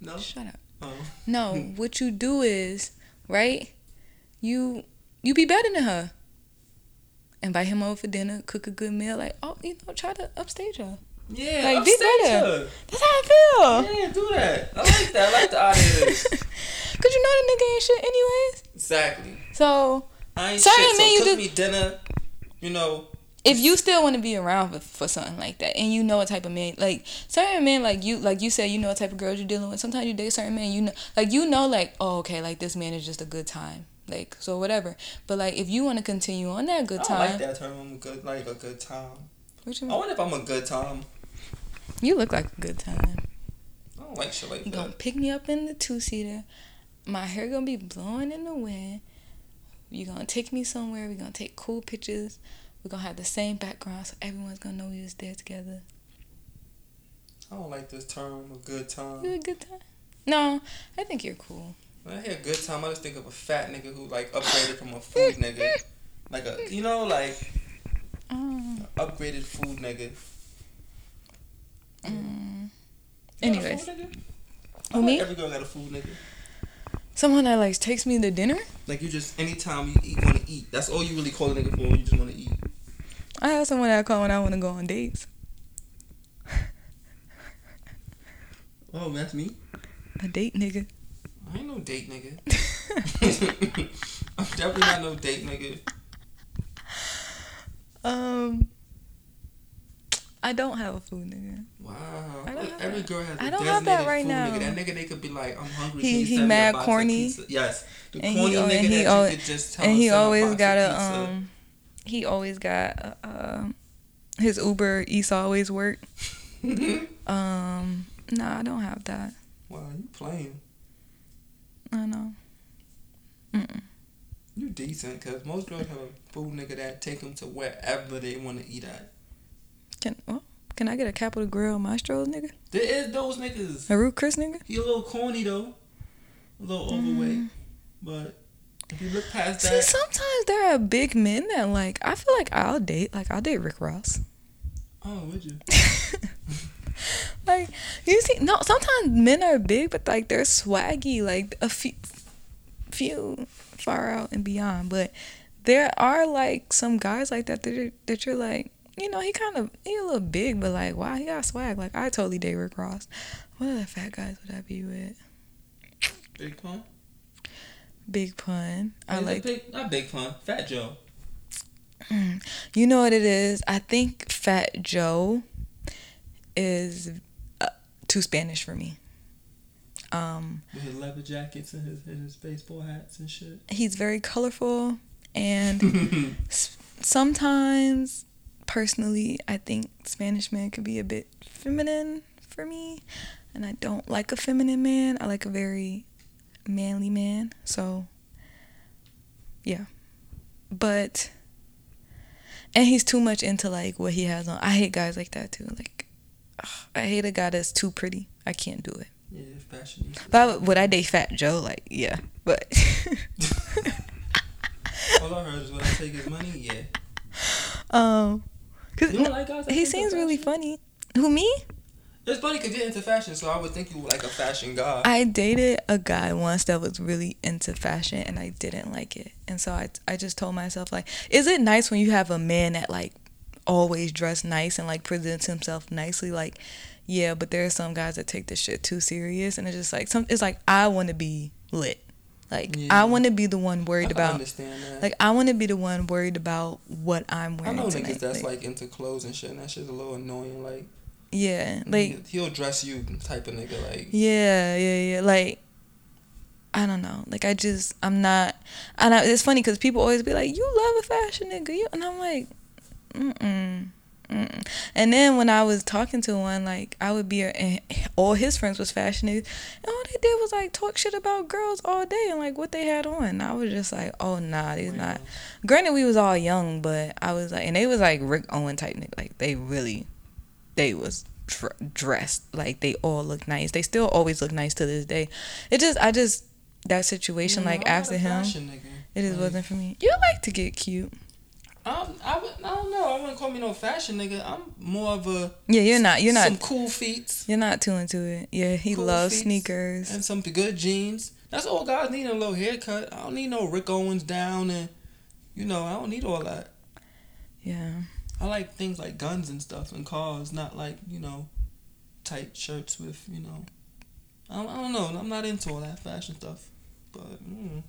No. Shut up. Oh. No, what you do is, right? You you be better than her. Invite him over for dinner, cook a good meal, like oh, you know, try to upstage her. Yeah. Like, be better. her. That's how I feel. Yeah, do that. I like that. I like the idea of this. Cause you know the nigga ain't shit anyways. Exactly. So I ain't Certain shit, so men you cook just- me dinner. You know, if you still want to be around for, for something like that and you know what type of man like certain men like you like you said you know what type of girls you're dealing with sometimes you date certain men you know like you know like oh okay like this man is just a good time like so whatever but like if you want to continue on that good I time like that term. I'm good, like a good time. what you, I wonder if I'm a good time. you look like a good time I don't like shit like that. you gonna pick me up in the two-seater my hair gonna be blowing in the wind you gonna take me somewhere We're gonna take cool pictures we're gonna have the same background so everyone's gonna know we was there together I don't like this term. A good time. you a good time no i think you're cool When I hear good time, I just think of a fat nigga who like upgraded from a food nigga, like a you know like um, upgraded food nigga. mm. A Anyways, food nigga? I Who, like me? Every girl got a food nigga. Someone that like takes me to dinner. Like you just anytime you eat, want to eat. That's all you really call a nigga for. When you just want to eat. I have someone that I call when I want to go on dates. Oh, that's me. A date nigga. I ain't no date nigga. I'm definitely not no date nigga. um, I don't have a food nigga. Wow. I don't have Every that. girl has a I don't have that right food now. Nigga. That nigga they could be like, I'm hungry. He- he send me a mad corny. Yes. The And corny he, nigga and he, that al- you could just tell and he always got a um. He always got uh. His Uber Eats always work. Um, nah, I don't have that. wow, you playing. I know. Mm-mm. You decent, cause most girls have a food nigga that take them to wherever they want to eat at. Can well, can I get a Capital Grille Mastro's nigga? There is those niggas. A Ruth's Chris nigga? He a little corny though, a little mm. overweight, but if you look past that. See, sometimes there are big men that like. I feel like I'll date. Like I'll date Rick Ross. oh, would you? like you see, no. Sometimes men are big, but like they're swaggy. Like a few, few far out and beyond. But there are like some guys like that that you're, that you're like, you know, he kind of he a little big, but like, wow, he got swag. Like I totally date Rick Ross. What other fat guys would I be with? Big pun. Big pun. I like. big, not big pun. Fat Joe. You know what it is? I think Fat Joe is uh, too Spanish for me. Um, With his leather jackets and his, and his baseball hats and shit. he's very colorful, and s- sometimes, personally, I think Spanish men could be a bit feminine for me, and I don't like a feminine man. I like a very manly man. So, yeah, but. And he's too much into like what he has on. I hate guys like that too. Like, ugh, I hate a guy that's too pretty. I can't do it. Yeah, fashionista. But I would, would I date Fat Joe? Like, yeah. But All I heard is when I take his money, yeah. um, cause You like guys he seems really funny. Who me? It's funny because you're into fashion, so I would think you were like a fashion guy. I dated a guy once that was really into fashion, and I didn't like it. And so I, I just told myself like, is it nice when you have a man that like always dress nice and like presents himself nicely? Like, yeah, but there are some guys that take this shit too serious, and it's just like some. It's like I want to be lit. Like Yeah. I want to be the one worried can about. understand that. Like I want to be the one worried about what I'm wearing. I know tonight. niggas that's like, like into clothes and shit, and that shit's a little annoying. Like, yeah, like he, he'll dress you type of nigga. Like, yeah, yeah, yeah. Like I don't know. Like I just I'm not. And I, it's funny because people always be like, "You love a fashion nigga," you, and I'm like, mm mm. Mm-mm. And then when I was talking to one, like I would be, and all his friends was fashion and all they did was like talk shit about girls all day and like what they had on. And I was just like, oh nah, these not. Granted, we was all young, but I was like, and they was like Rick Owen type nigga, like they really, they was dr- dressed like they all look nice. They still always look nice to this day. It just, I just that situation know, like after him, nigga. it just Like, wasn't for me. You like to get cute. I'm, I, would, I don't know. I wouldn't call me no fashion nigga. I'm more of a Yeah, you're not. You're not. some cool feet You're not too into it. Yeah, he Cool loves sneakers. and some good jeans. That's all guys need a little haircut. I don't need no Rick Owens down and you know I don't need all that. Yeah. I like things like guns and stuff and cars, not like you know tight shirts with you know. I don't, I don't know. I'm not into all that fashion stuff, but mm,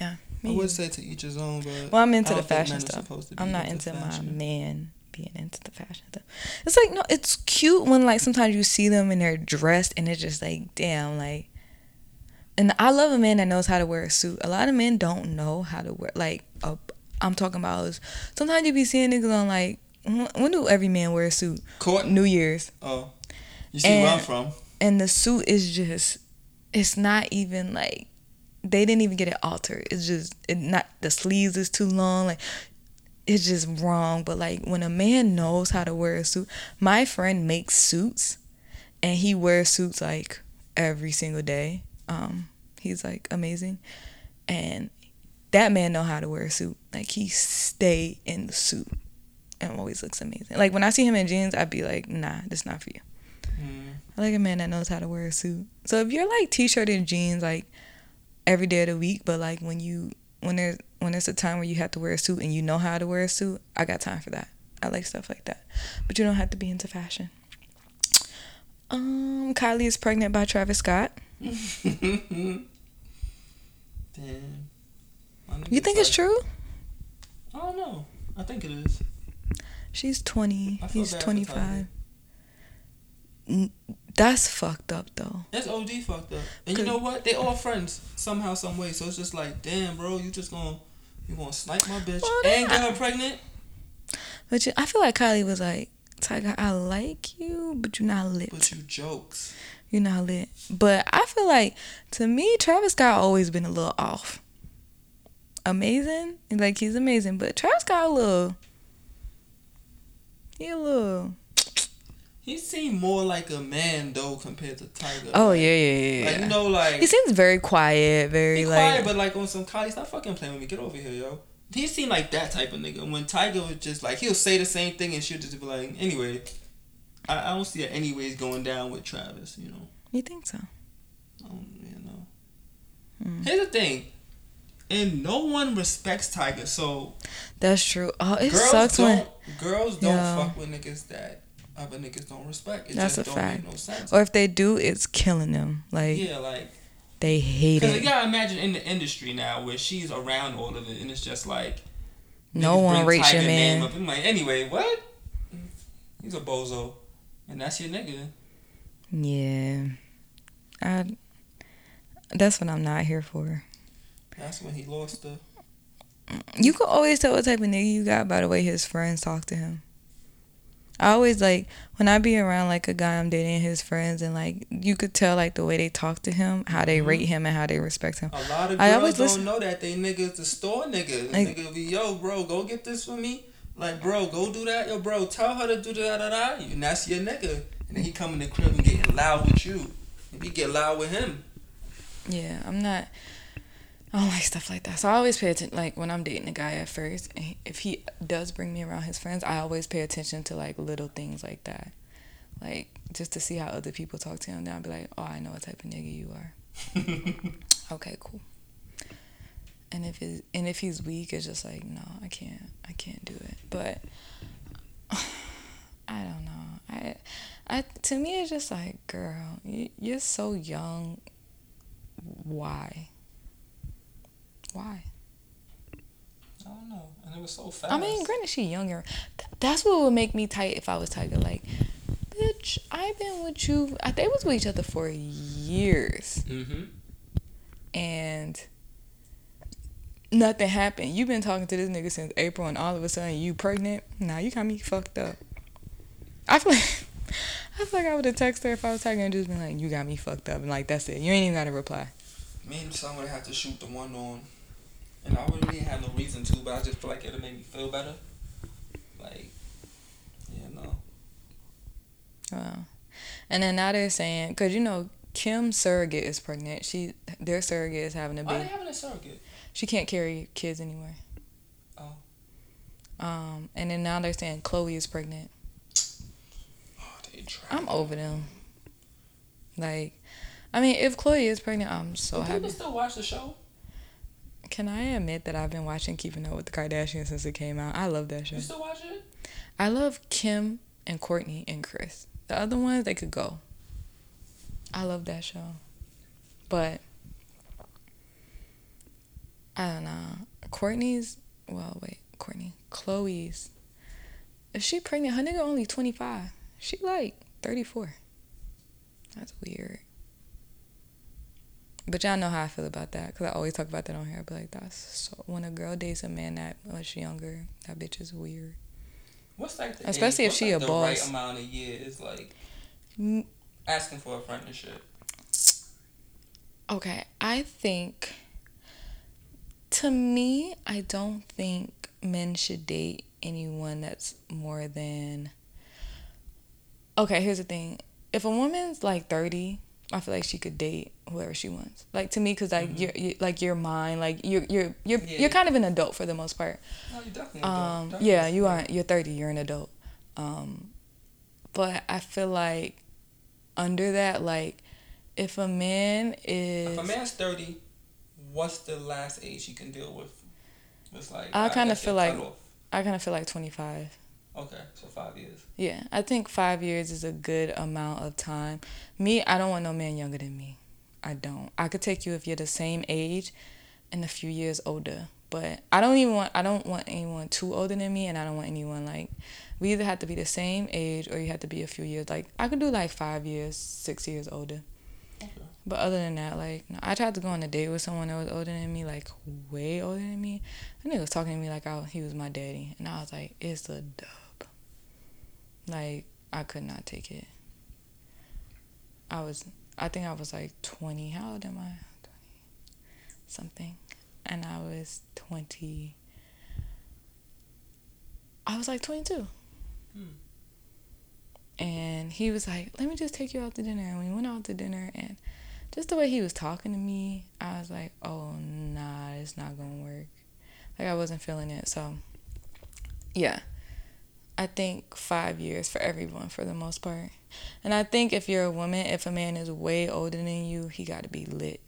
Yeah. I would say to each his own. But Well, I'm into the fashion stuff. supposed to be I'm not into my man being into the fashion stuff. It's like no, it's cute when like sometimes you see them and they're dressed and it's just like damn like. And I love a man that knows how to wear a suit. A lot of men don't know how to wear like a. I'm talking about is sometimes you be seeing niggas on like when when do every man wear a suit? Court. New Year's. Oh, you see where I'm from? and the suit is just it's not even like they didn't even get it altered. It's just it not the sleeves is too long like it's just wrong. But like when a man knows how to wear a suit my friend makes suits and he wears suits like every single day. Um he's like amazing. And that man know how to wear a suit. Like he stay in the suit and always looks amazing. Like when i see him in jeans i'd be like nah this not for you. Mm. I like a man that knows how to wear a suit. So if you're like t-shirt and jeans like every day of the week, but like when you when there's when there's a time where you have to wear a suit and you know how to wear a suit, I got time for that. I like stuff like that. But you don't have to be into fashion. Um, Kylie is pregnant by Travis Scott. Damn. You think it's true? I don't know. I think it is. She's 20. He's 25. That's fucked up though. That's OD fucked up. And you know what? They all friends somehow, some way. So it's just like, damn, bro, you just gonna you gonna snipe my bitch Well, and get her pregnant? But you, I feel like Kylie was like, Tyga, I like you, but you're not lit. But you jokes. You're not lit. But I feel like to me, Travis Scott always been a little off. Amazing, like he's amazing, but Travis Scott a little. He a little. He seemed more like a man though compared to Tyga. Oh yeah, yeah, yeah. Like you know, like he seems very quiet, very like. quiet, but like on some Kylie, stop fucking playing with me. Get over here, yo. He seemed like that type of nigga. When Tyga was just like he'll say the same thing and she'll just be like, anyway. I, I don't see it anyways going down with Travis. You know. you think so? I don't you know. Hmm. Here's the thing. And no one respects Tyga, so That's true. Oh, it sucks don't when. girls don't Yeah. fuck with niggas that other niggas don't respect. It That's just a don't fact. make no sense. Or if they do, it's killing them. Like yeah, like they hate because you gotta imagine in the industry now where she's around all of it, and it's just like No one rates your man. Up. I'm like, anyway, what? He's a bozo, and that's your nigga. Yeah, I. That's what I'm not here for. That's when he lost the. You can always tell what type of nigga you got by the way his friends talk to him. I always like when I be around like a guy I'm dating, his friends, and like you could tell like the way they talk to him, how they Mhm. rate him, and how they respect him. A lot of I girls always don't listen- know that they niggas the store niggas. Like- nigga be yo, bro, go get this for me. Like, bro, go do that. Yo, bro, tell her to do that, da, da, da. And that's your nigga. And then he come in the crib and getting loud with you. And you get loud with him. Yeah, I'm not. I don't like stuff like that. So I always pay attention. Like when I'm dating a guy at first, if he does bring me around his friends, I always pay attention to like little things like that, like just to see how other people talk to him. Then I'll be like, oh, I know what type of nigga you are. Okay, cool. And if it, and if he's weak, it's just like no, I can't, I can't do it. But I don't know. I, I to me, it's just like, girl, you, you're so young. Why? Why? I don't know. And it was so fast. I mean, granted, she younger. Th- that's what would make me tight if I was Tyga. Like, bitch, I've been with you. I, they was with each other for years, Mm-hmm. and nothing happened. You've been talking to this nigga since April, and all of a sudden you pregnant. Nah, you got me fucked up. I feel like I feel like I would have texted her if I was talking and just been like, "You got me fucked up," and like that's it. You ain't even got to reply. Me and someone have to shoot the one on, and I really didn't have no reason to, but I just feel like it'll make me feel better. Like, yeah, no. Wow. And then now they're saying, cause you know Kim surrogate is pregnant. She their surrogate is having a Why they baby. having a surrogate? She can't carry kids anywhere. Oh. Um, and then now they're saying Khloé is pregnant. Oh, they. I'm over them. Like, I mean, if Khloé is pregnant, I'm so Do happy. people still watch the show? Can I admit that I've been watching Keeping Up with the Kardashians since it came out? I love that show. You still watch it? I love Kim and Kourtney and Kris. The other ones, they could go. I love that show. But I don't know. Kourtney's well, wait, Kourtney. Khloé's is she pregnant? Her nigga only twenty five. She like thirty four. That's weird. But y'all know how I feel about that because I always talk about that on here. But like that's so when a girl dates a man that much younger, that bitch is weird. What's like the Especially age? if What's she like a the boss. right amount of years, like Mm, asking for a friendship. Okay, I think to me, I don't think men should date anyone that's more than Okay, here's the thing. If a woman's like 30, I feel like she could date whoever she wants. Like to me cuz like you're, you like you're mine, like you're you're you're Yeah. you're kind of an adult for the most part. No, you definitely. Um, don't. yeah, you are. You're 30. You're an adult. Um, but I feel like under that, like, if a man is, If a man's thirty, what's the last age you can deal with? It's like I kinda feel like-. I kind of feel like 25. Okay, so five years. Yeah, I think five years is a good amount of time. Me, I don't want no man younger than me. I don't. I could take you if you're the same age and a few years older. But I don't even want I don't want anyone too older than me and I don't want anyone like we either have to be the same age or you have to be a few years like I could do like five years, six years older. Okay. But other than that, like no, I tried to go on a date with someone that was older than me, like way older than me. That nigga was talking to me like I, he was my daddy, and I was like, it's a dub. Like I could not take it. I was, I think I was like twenty. How old am I? Twenty something, and I was twenty. I was like twenty two. Hmm. And he was like, "Let me just take you out to dinner." And we went out to dinner, and just the way he was talking to me, I was like, "Oh nah, it's not gonna work." Like I wasn't feeling it. So, yeah, I think five years for everyone for the most part. And I think if you're a woman, if a man is way older than you, he got to be lit.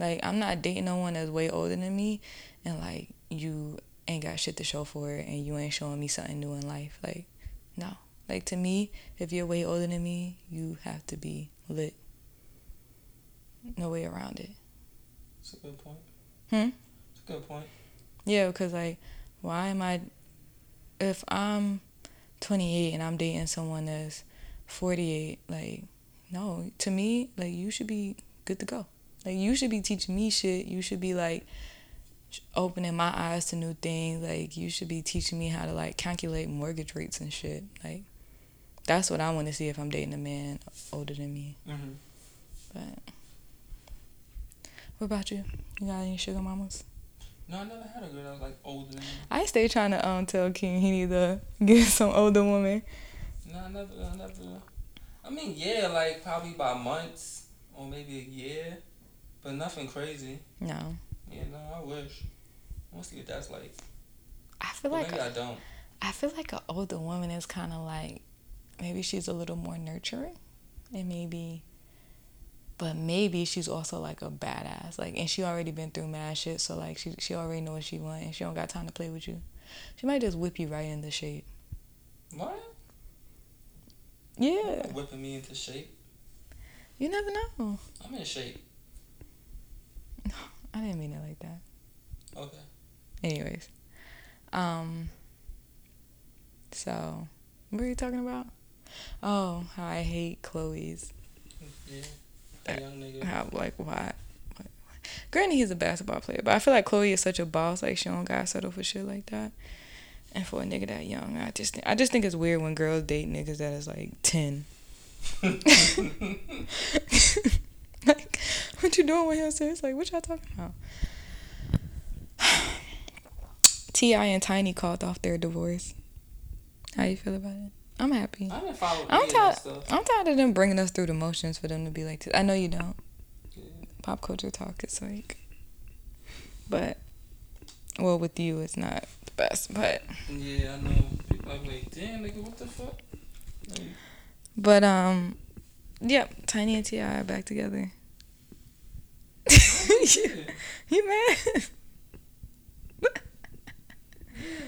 Like I'm not dating no one that's way older than me, and like you ain't got shit to show for it, and you ain't showing me something new in life. Like, no. Like to me, if you're way older than me, you have to be lit. No way around it. That's a good point. Hmm? It's a good point. Yeah, because like, why am I? If I'm 28 and I'm dating someone that's 48, like, no, to me, like, you should be good to go. Like, you should be teaching me shit. You should be like opening my eyes to new things. Like, you should be teaching me how to like calculate mortgage rates and shit. Like, that's what I want to see if I'm dating a man older than me. Mm-hmm. But what about you? You got any sugar mamas? No, I never had a girl that was like older than me. I stay trying to um tell King he need to get some older woman. No, I never, I never. I mean, yeah, like probably by months or maybe a year, but nothing crazy. No, Yeah, no, I wish. I want to see what that's like. I feel But like maybe I don't. I feel like an older woman is kind of like maybe she's a little more nurturing, and maybe, but maybe she's also like a badass. Like, and she already been through mad shit, so like she she already know what she want, and she don't got time to play with you. She might just whip you right into shape. What? Yeah, Whipping me into shape. you never know. I'm in shape. No, I didn't mean it like that. Okay. Anyways, um, so what are you talking about? Oh, how I hate Khloé's. Yeah. That young nigga. How like why? Granted, he's a basketball player, but I feel like Khloé is such a boss. Like she don't gotta settle for shit like that. And for a nigga that young, I just think, I just think it's weird when girls date niggas that is like ten. like, what you doing with him? Sis? Like, what y'all talking about? T.I. and Tiny called off their divorce. How you feel about it? I'm happy. I didn't follow I'm any of that tired. stuff. I'm tired of them bringing us through the motions for them to be like. This. I know you don't. Yeah. Pop culture talk is like, but well, with you it's not the best. But Yeah, I know. People are like, damn, nigga, what the fuck? Like, but um, yep. Tiny and T.I. are back together. you, you mad? yeah,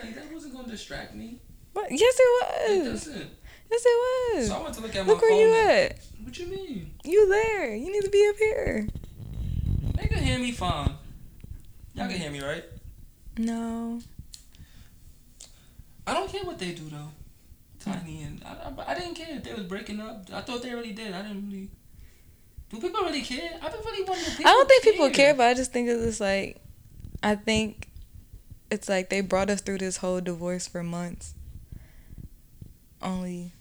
like that wasn't gonna distract me. What? Yes, it It was. doesn't. Yes, it was. So I went to look at my phone. Look where you at. What you mean? You there. You need to be up here. They can hear me fine. Y'all can hear me, right? No. I don't care what they do though. Tiny and I, I, I didn't care if they was breaking up. I thought they really did. I didn't really. Do people really care? I don't really wonder. if I don't think people care, but I just think it's just like, I think it's like they brought us through this whole divorce for months, only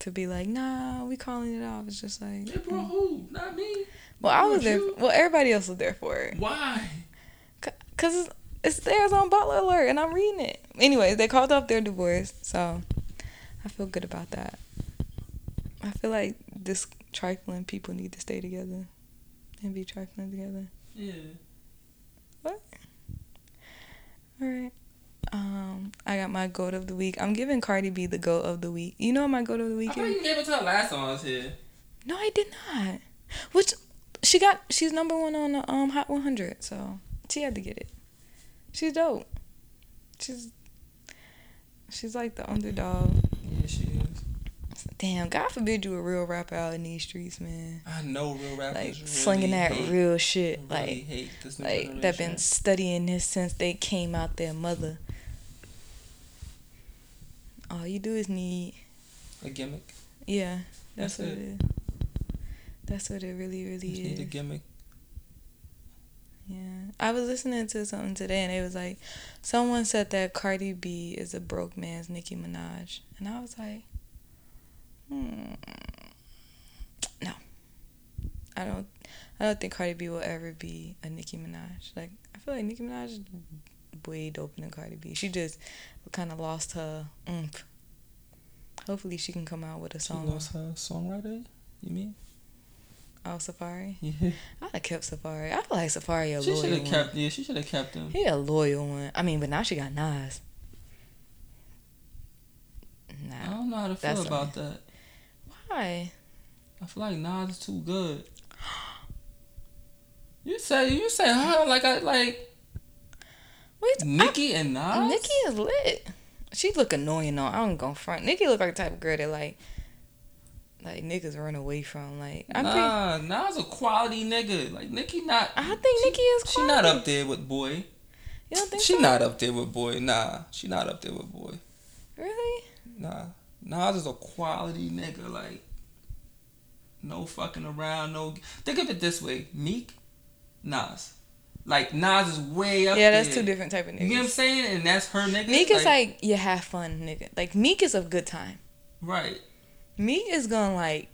to be like, nah, we calling it off. It's just like, They brought mm. who? Not me. well, I was there. you? Well, everybody else was there for it, Why? Cause it's, it's theirs on Butler Alert, and I'm reading it. Anyways, they called off their divorce, so I feel good about that. I feel like this trifling people need to stay together and be trifling together. Yeah. What? All right. Um, I got my goat of the week. I'm giving Cardi B the goat of the week. You know my goat of the week. I thought you gave it to her last time I was here. No, I did not. Which she got. She's number one on the um Hot 100. So she had to get it. She's dope. She's she's like the underdog. Yeah, she is. Damn, God forbid you a real rapper out in these streets, man. I know real rappers Like really slinging that hate, real shit, really like hate this new like that been studying this since they came out their mother. All you do is need a gimmick. Yeah, that's, That's what it. it is. That's what it really, really Just need a is. gimmick. Yeah, I was listening to something today, and it was like, someone said that Cardi B is a broke man's Nicki Minaj, and I was like, hmm, no, I don't, I don't think Cardi B will ever be a Nicki Minaj. Like, I feel like Nicki Minaj is way doper than Cardi B. She just kind of lost her oomph. Hopefully, she can come out with a song. She lost her songwriter. You mean? Oh, Safaree. Yeah. I'd have kept Safaree. I feel like Safaree a She should loyal have one. kept. Yeah, she should have kept him. He a loyal one. I mean, but now she got Nas. Nah, I don't know how to feel about that. Why? I feel like Nas is too good. You say you say her like I like Wait, Nicki and Nas. Nicki is lit. She look annoying though. I don't go front. Nicki look like the type of girl that like, like niggas run away from. Like I'm pretty. nah, Nas a quality nigga. Like Nicki not. I think Nicki is. She not up there with boy. You don't think She so? not up there with boy. Nah, she not up there with boy. Really? Nah, Nas is a quality nigga. Like, no fucking around. No. Think of it this way: Meek, Nas. Like Nas is way up Yeah, there. that's two different type of niggas. You get what I'm saying? And that's her nigga. Meek is like you have fun, nigga. Like Meek is a good time. right. Meek is gonna like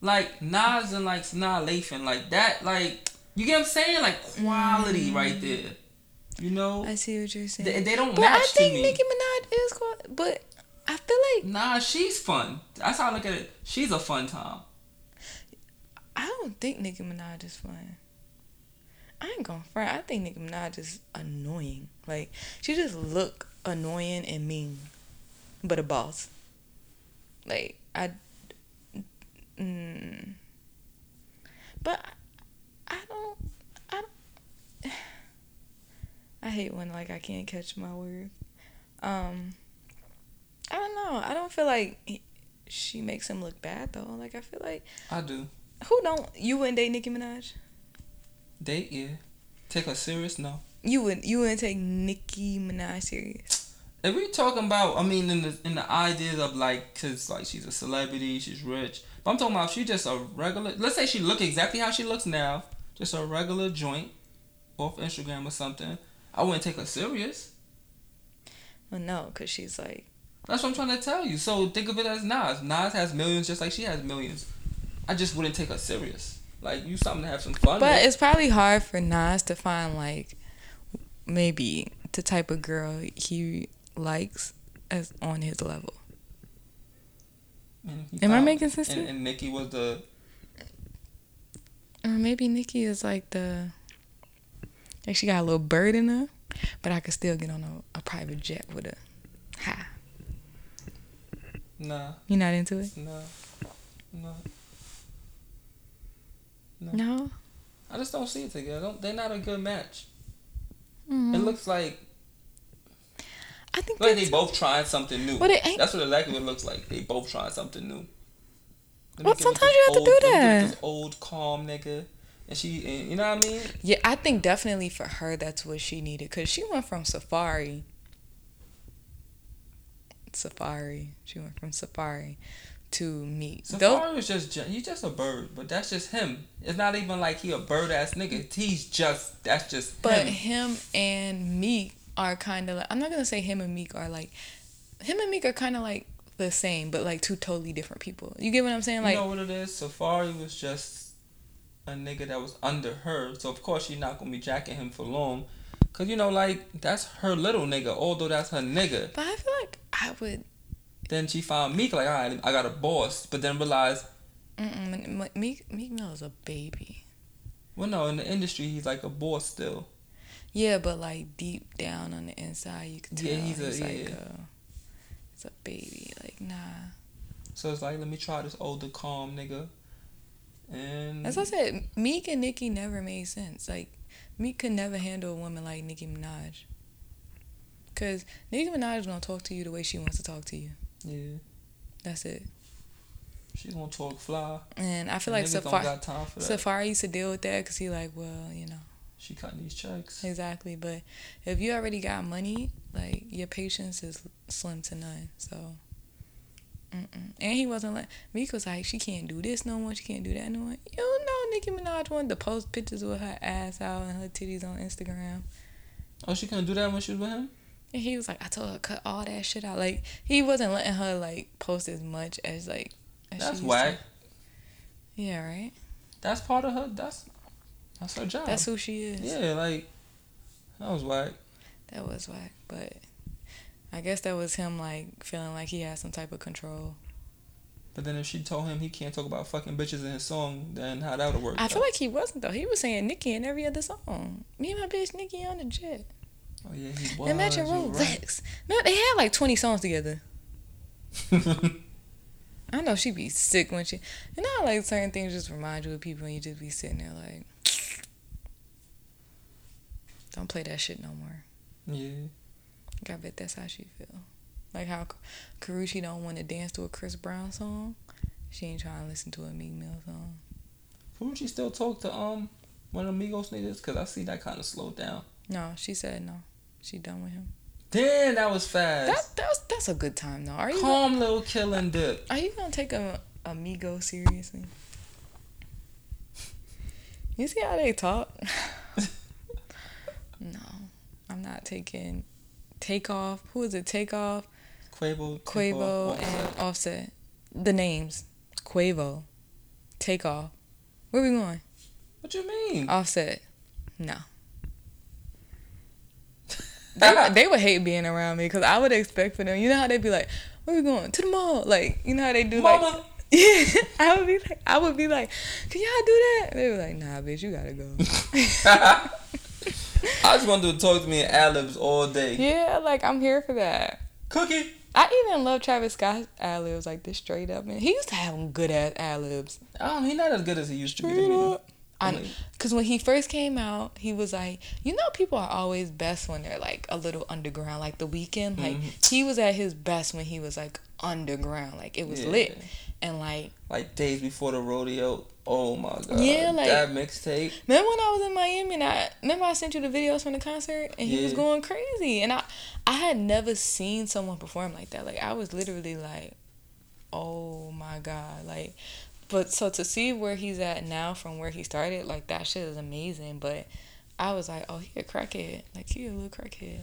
Like Nas and like Sanaa Lathan, like that. Like you get what I'm saying? Like quality right there. You know. Mm. I see what you're saying. They, they don't but match I think to me. Nicki Minaj is cool. But I feel like Nah, she's fun. That's how I look at it. She's a fun time. I don't think Nicki Minaj is fun. I ain't gonna front. I think Nicki Minaj is annoying. Like she just look annoying and mean, but a boss. Like I, mm, but I, don't. I don't. I hate when like I can't catch my word. Um, I don't know. I don't feel like he- she makes him look bad though. Like I feel like I do. who don't you wouldn't date Nicki Minaj? Date, yeah. Take her serious? No. You wouldn't. you wouldn't take Nicki Minaj serious. If we talking about, I mean, in the in the ideas of like, cause like she's a celebrity, she's rich. But I'm talking about if she just a regular. Let's say she look exactly how she looks now. just a regular joint off Instagram or something, I wouldn't take her serious. Well, no, because she's like, That's what I'm trying to tell you. So think of it as Nas. Nas has millions just like she has millions. I just wouldn't take her serious. Like you something to have some fun but with. it's probably hard for Nas to find like maybe the type of girl he likes as on his level. Am I making sense And, and Nicki was the Or maybe Nicki is like the like she got a little bird in her, but I could still get on a, a private jet with her. Ha. nah, You not into it? nah, nah. No. I just don't see it together. They're not a good match. Mhm. It looks like I think like they both trying something new. But it ain't- That's what exactly what it looks like. They both trying something new. Well, sometimes you have to do let me get that. This old calm nigga, and she, and, you know what I mean? Yeah, I think definitely for her that's what she needed because she went from Safaree. Safaree. She went from Safaree to. Though, Safaree was just ju- he's just a bird, but that's just him. It's not even like he a bird ass nigga. He's just that's just but him. him and Meek are kind of like I'm not gonna say him and Meek are like him and Meek are kind of like the same, but like two totally different people. You get what I'm saying? Like you know what it is? Safaree was just a nigga that was under her, so of course she's not gonna be jacking him for long. Cause you know, like that's her little nigga. Although that's her nigga, But I feel like I would. Then she found Meek like, all right, I got a boss. But then realized, Mm-mm, Meek Meek Mill is a baby. well, no, in the industry he's like a boss still. Yeah, but like deep down on the inside, you can tell Yeah, he's he's, a- like yeah. a, he's a baby. Like nah. So it's like, let me try this older, calm nigga. And As I said, Meek and Nicki never made sense. Like Meek could never handle a woman like Nicki Minaj. Cause Nicki Minaj is gonna talk to you the way she wants to talk to you. Yeah, That's it. she's gonna talk fly. And I feel like Safaree, got time for that. Safaree used to deal with that because he like, well, you know, She cutting these checks. exactly. But if you already got money, like your patience is slim to none. So, mm-mm. and he wasn't like Meek was like, she can't do this no more. She can't do that no more. You know, Nicki Minaj wanted to post pictures with her ass out and her titties on Instagram. Oh, she couldn't do that when she was with him. And he was like, I told her cut all that shit out. Like he wasn't letting her like post as much as like. As she That's to. Yeah, right. That's part of her. That's that's her job. That's who she is. yeah, like that was whack. That was whack, but I guess that was him like feeling like he had some type of control. But then if she told him he can't talk about fucking bitches in his song, then how that would work? I feel like he wasn't though. He was saying Nicki in every other song. Me and my bitch Nicki on the jet. Oh yeah, he was. Imagine Rolex. No, they had like twenty songs together. I know she'd be sick when she. You know, like certain things just remind you of people, and you just be sitting there like, don't play that shit no more. yeah. Like, I bet that's how she feel. Like how Karrueche don't want to dance to a Chris Brown song. She ain't trying to listen to a Meek Mill song. She still talk to um one of the Migos niggas? Cause I see that kind of slowed down. No, she said no. She done with him. Damn, that was fast. That that was that's a good time though. Are you Calm little killing dip. are you gonna take a amigo seriously? You see how they talk? no, I'm not taking takeoff. Who is it? Takeoff, Quavo, Quavo, and Offset. Offset. The names: Quavo, Takeoff. Where we going? What you mean? Offset. No. They, would- they would hate being around me because I would expect for them. You know how they'd be like, "Where we going to the mall?" Like you know how they do like. Yeah, I would be like, I would be like, "Can y'all do that?" They were like, "Nah, bitch, you gotta go." I just want to talk to me in ad-libs all day. yeah, like I'm here for that. Cookie. I even love Travis Scott's ad libs, like this straight up. Man, he used to have them good ass ad libs. Um, he not as good as he used to be. Straight me. up. I, mm. Cause when he first came out, he was like, you know, people are always best when they're like a little underground, like the Weeknd. Like mm-hmm. he was at his best when he was like underground, like it was Yeah. lit, and like Like days before the rodeo. Oh my god. Yeah, like- that mixtape. remember when I was in Miami and I remember I sent you the videos from the concert and he was going crazy, and I I had never seen someone perform like that. Like I was literally like, oh my god, like. But so to see where he's at now from where he started, like that shit is amazing. But I was like, oh, he a crackhead. Like he a little crackhead.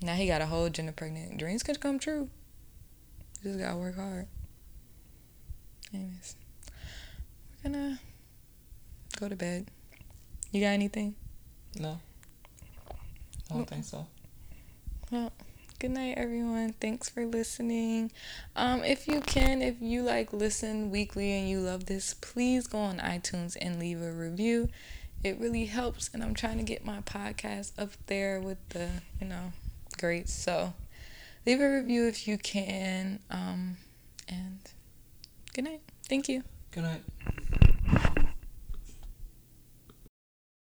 Now he got a whole Jenner pregnant. Dreams could come true. You just gotta work hard. Anyways, we're gonna go to bed. You got anything? No. I don't think so. Well, good night, everyone. Thanks for listening. Um, if you can, if you like listen weekly and you love this, please go on iTunes and leave a review. It really helps, and I'm trying to get my podcast up there with the, you know, greats. So, leave a review if you can. Um, and good night. Thank you. Good night.